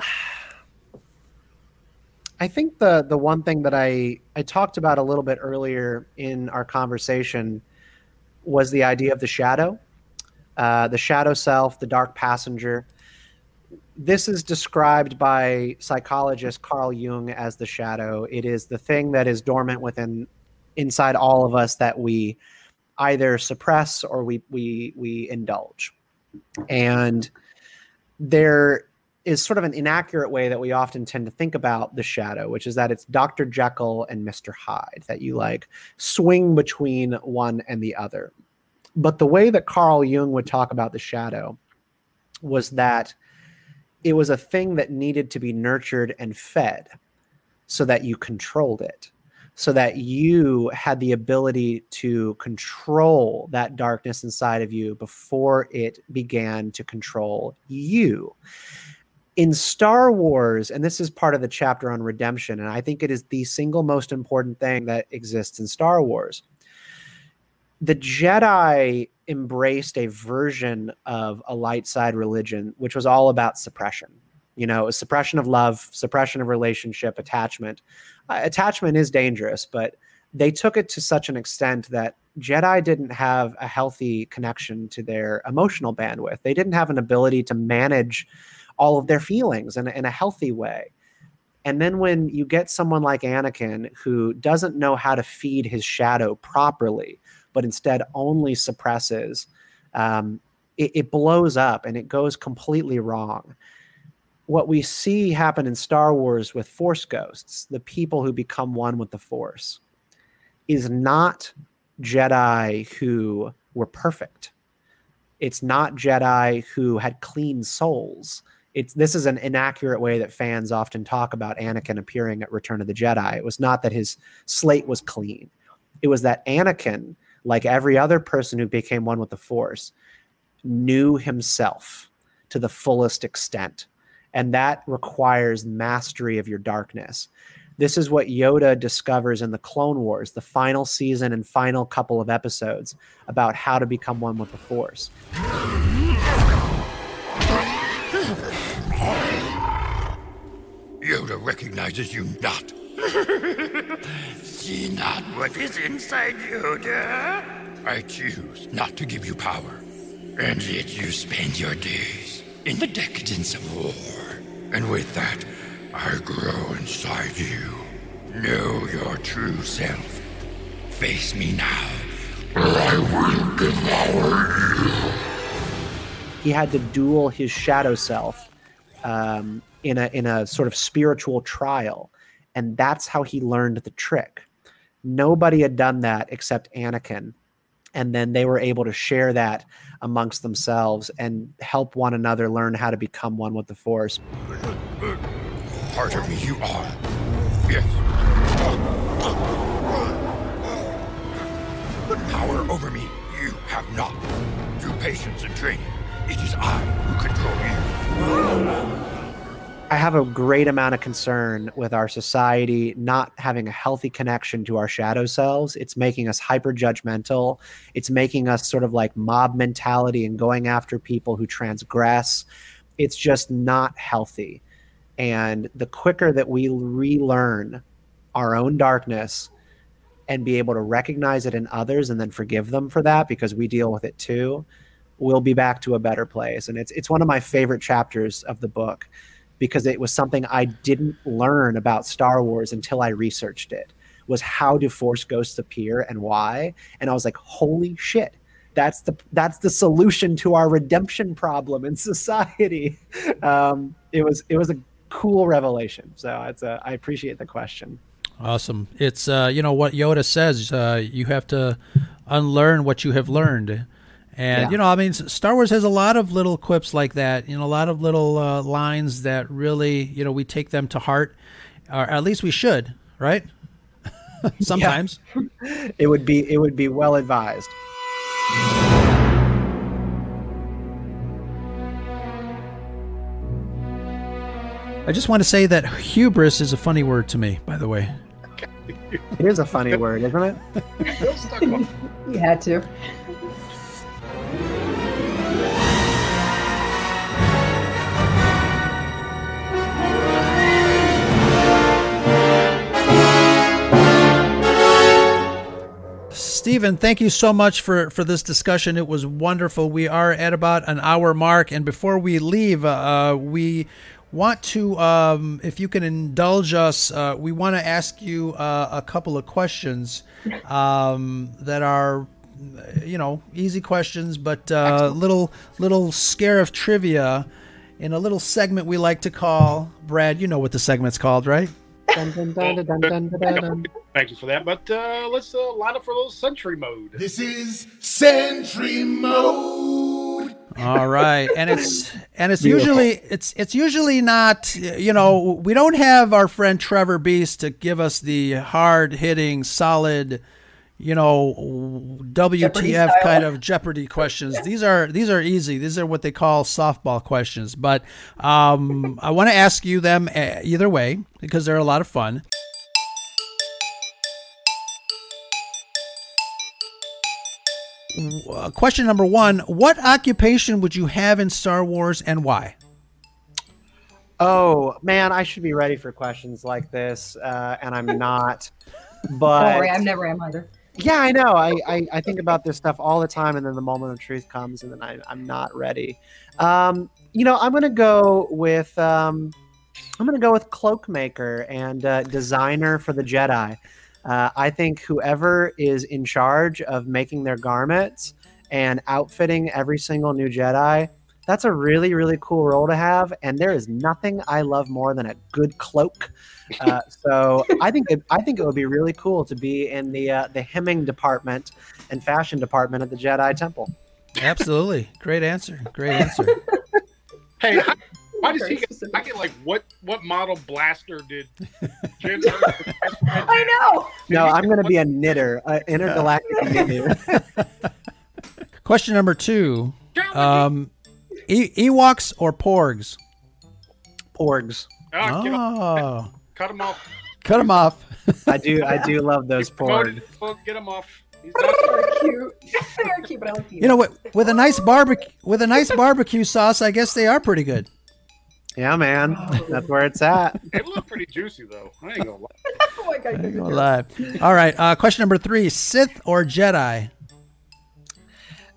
I think the the one thing that I I talked about a little bit earlier in our conversation was the idea of the shadow, uh, the shadow self, the dark passenger this is described by psychologist Carl Jung as the shadow. It is the thing that is dormant within inside all of us that we either suppress or we we we indulge. And there is sort of an inaccurate way that we often tend to think about the shadow, which is that it's Dr. Jekyll and Mr. Hyde, that you like swing between one and the other. But the way that Carl Jung would talk about the shadow was that it was a thing that needed to be nurtured and fed so that you controlled it so that you had the ability to control that darkness inside of you before it began to control you. In Star Wars, and this is part of the chapter on redemption, and I think it is the single most important thing that exists in Star Wars. The Jedi embraced a version of a light side religion, which was all about suppression. You know, suppression of love, suppression of relationship, attachment. Uh, attachment is dangerous, but they took it to such an extent that Jedi didn't have a healthy connection to their emotional bandwidth. They didn't have an ability to manage all of their feelings in, in a healthy way. And then when you get someone like Anakin who doesn't know how to feed his shadow properly, but instead only suppresses, um, it, it blows up and it goes completely wrong. What we see happen in Star Wars with Force ghosts, the people who become one with the Force, is not Jedi who were perfect. It's not Jedi who had clean souls. It's this is an inaccurate way that fans often talk about Anakin appearing at Return of the Jedi. It was not that his slate was clean. It was that Anakin like every other person who became one with the Force, knew himself to the fullest extent and that requires mastery of your darkness. This is what Yoda discovers in the Clone Wars, the final season and final couple of episodes about how to become one with the Force. Yoda recognizes you not. See not what is inside you, dear? I choose not to give you power. And yet you spend your days in the decadence of war. And with that, I grow inside you. Know your true self. Face me now, or I will devour you. He had to duel his shadow self um, in a in a sort of spiritual trial, and that's how he learned the trick. Nobody had done that except Anakin, and then they were able to share that amongst themselves and help one another learn how to become one with the Force. Part of me you are. Yes. But power over me you have not. Through patience and training, it is I who control you. I have a great amount of concern with our society not having a healthy connection to our shadow selves. It's making us hyper judgmental. It's making us sort of like mob mentality and going after people who transgress. It's just not healthy. And the quicker that we relearn our own darkness and be able to recognize it in others and then forgive them for that because we deal with it too, we'll be back to a better place. And it's it's one of my favorite chapters of the book because it was something I didn't learn about Star Wars until I researched it. Was how do Force ghosts appear and why? And I was like, holy shit. That's the that's the solution to our redemption problem in (laughs) society. Um, it was it was a cool revelation. So it's a, I appreciate the question. Awesome. It's uh, you know what Yoda says. Uh, you have to unlearn what you have learned. And Yeah. you know, I mean, Star Wars has a lot of little quips like that. You know, a lot of little uh, lines that really, you know, we take them to heart, or at least we should, right? (laughs) Sometimes. It would be it would be well advised. I just want to say that hubris is a funny word to me. By the way. It is a funny word, isn't it? (laughs) You had to. Stephen, thank you so much for, for this discussion. It was wonderful. We are at about an hour mark, and before we leave, uh, we want to, um, if you can indulge us, uh, we want to ask you uh, a couple of questions um, that are, you know, easy questions, but uh, little little Scarif trivia in a little segment we like to call. Brad, you know what the segment's called, right? Thank you for that. But uh, let's uh, line up for a little Sentry mode. This is Sentry Mode. All right, and it's (laughs) and it's Beautiful. usually it's it's usually not you know we don't have our friend Trevor Beast to give us the hard hitting solid you know WTF style. kind of Jeopardy questions. These are these are easy. These are what they call softball questions. But um, I want to ask you them uh, either way because they're a lot of fun. Uh, question number one What occupation would you have in Star Wars and why? Oh man, I should be ready for questions like this, uh, and I'm not. But (laughs) Don't worry, I never am either. Yeah, I know. I, I I think about this stuff all the time, and then the moment of truth comes, and then I, I'm not ready. Um, you know, I'm gonna go with um, I'm gonna go with cloak maker and uh, designer for the Jedi. Uh, I think whoever is in charge of making their garments and outfitting every single new Jedi, that's a really really cool role to have. And there is nothing I love more than a good cloak. Uh, (laughs) so I think it, I think it would be really cool to be in the uh, the hemming department and fashion department at the Jedi Temple. Absolutely. Great answer. Great answer. (laughs) Hey, how, (laughs) why does he get? I get like what what model blaster did? Jen I know. No, I'm going to be a knitter, an intergalactic knitter. Question number two um, e- Ewoks or Porgs? Porgs. Get off- Oh, cut him off. cut them off. I do. I do love those porgs. Get him off. They're cute. (laughs) They're cute, but I like the You know what? With a nice barbecue, with a nice barbecue sauce, I guess they are pretty good. Yeah, man. That's where it's at. They look pretty juicy though. I ain't gonna lie. (laughs) oh my god, Ain't gonna lie. All right. Uh, question number three: Sith or Jedi?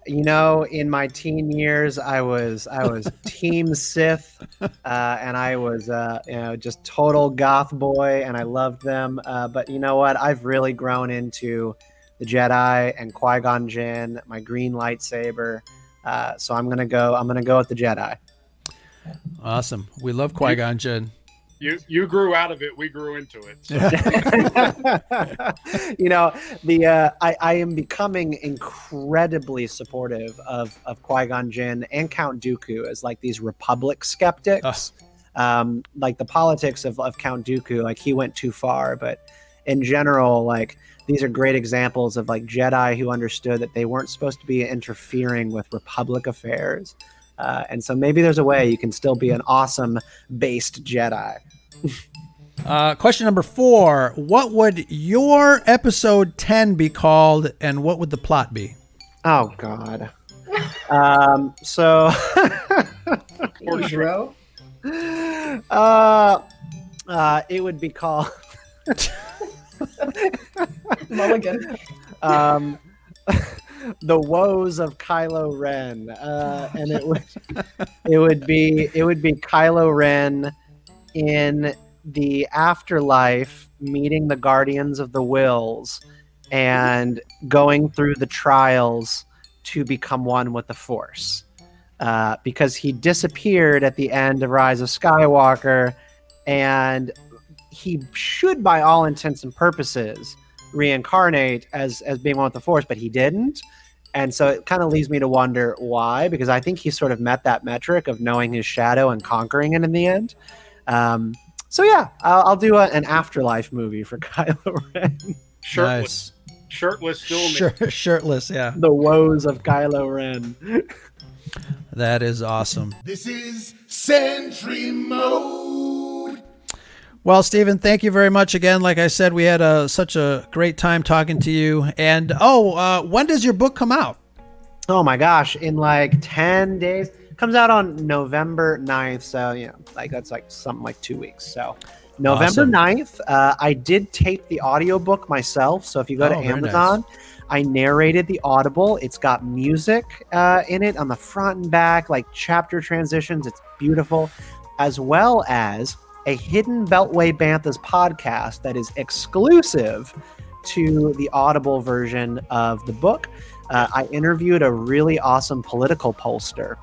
You know, in my teen years, I was I was (laughs) Team Sith, uh, and I was uh, you know just total goth boy, and I loved them. Uh, but you know what? I've really grown into the Jedi and Qui Gon Jinn, my green lightsaber. Uh, so I'm gonna go. I'm gonna go with the Jedi. Awesome. We love Qui Gon Jinn. You you grew out of it. We grew into it. So. (laughs) (laughs) you know, the uh, I, I am becoming incredibly supportive of of Qui Gon Jinn and Count Dooku as like these Republic skeptics. Um, like the politics of, of Count Dooku, like he went too far, but in general, like these are great examples of like Jedi who understood that they weren't supposed to be interfering with Republic affairs. Uh, and so maybe there's a way you can still be an awesome based Jedi. Uh, question number four: What would your episode ten be called, and what would the plot be? Oh God. um. So. (laughs) bro. uh, uh, it would be called. Mulligan. (laughs) um, (laughs) the woes of Kylo Ren, uh, and it would it would be it would be Kylo Ren in the afterlife meeting the Guardians of the Whills and going through the trials to become one with the Force. Uh, because he disappeared at the end of Rise of Skywalker, and he should, by all intents and purposes, reincarnate as as being one with the Force, but he didn't. And so it kind of leaves me to wonder why, because I think he sort of met that metric of knowing his shadow and conquering it in the end. Um, so yeah, I'll, I'll do a, an afterlife movie for (laughs) Kylo Ren. Shirtless. Shirtless still in Shir- shirtless, yeah. the woes of Kylo Ren. That is awesome. This is Sentry Mode. Well, Stephen, thank you very much again. Like I said, we had a, such a great time talking to you. And oh, uh, when does your book come out? Oh my gosh, in like 10 days. Comes out on November 9th. So, you know, like that's like something like two weeks. So, November Awesome. 9th, uh, I did tape the audiobook myself. So, if you go to Oh, nice. Amazon, I narrated the audible. It's got music uh, in it on the front and back, like chapter transitions. It's beautiful, as well as a Hidden Beltway Banthas podcast that is exclusive to the audible version of the book. Uh, I interviewed a really awesome political pollster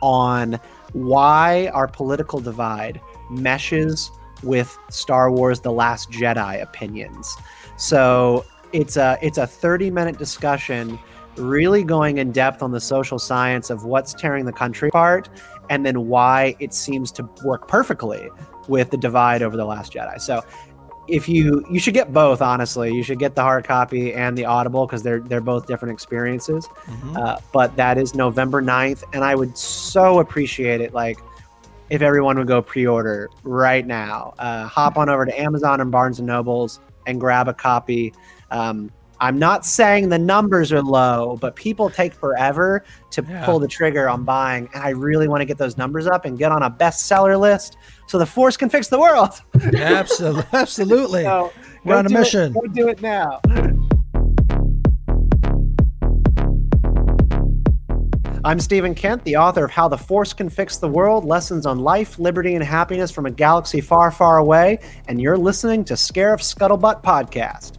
on why our political divide meshes with Star Wars The Last Jedi opinions. So it's a it's a 30 minute discussion really going in depth on the social science of what's tearing the country apart and then why it seems to work perfectly with the divide over the last jedi. So if you you should get both honestly. You should get the hard copy and the audible because they're they're both different experiences. Uh, but that is november 9th and i would so appreciate it like if everyone would go pre-order right now. Uh, hop on over to amazon and barnes and nobles and grab a copy. Um, i'm not saying the numbers are low but people take forever to Yeah. pull the trigger on buying and i really want to get those numbers up and get on a bestseller list so the force can fix the world (laughs) Absolutely. Absolutely. so We're on a do it- mission. go do it now I'm Stephen Kent, the author of How the Force Can Fix the World Lessons on Life, Liberty, and Happiness from a Galaxy Far, Far Away. And you're listening to Scarif Scuttlebutt Podcast.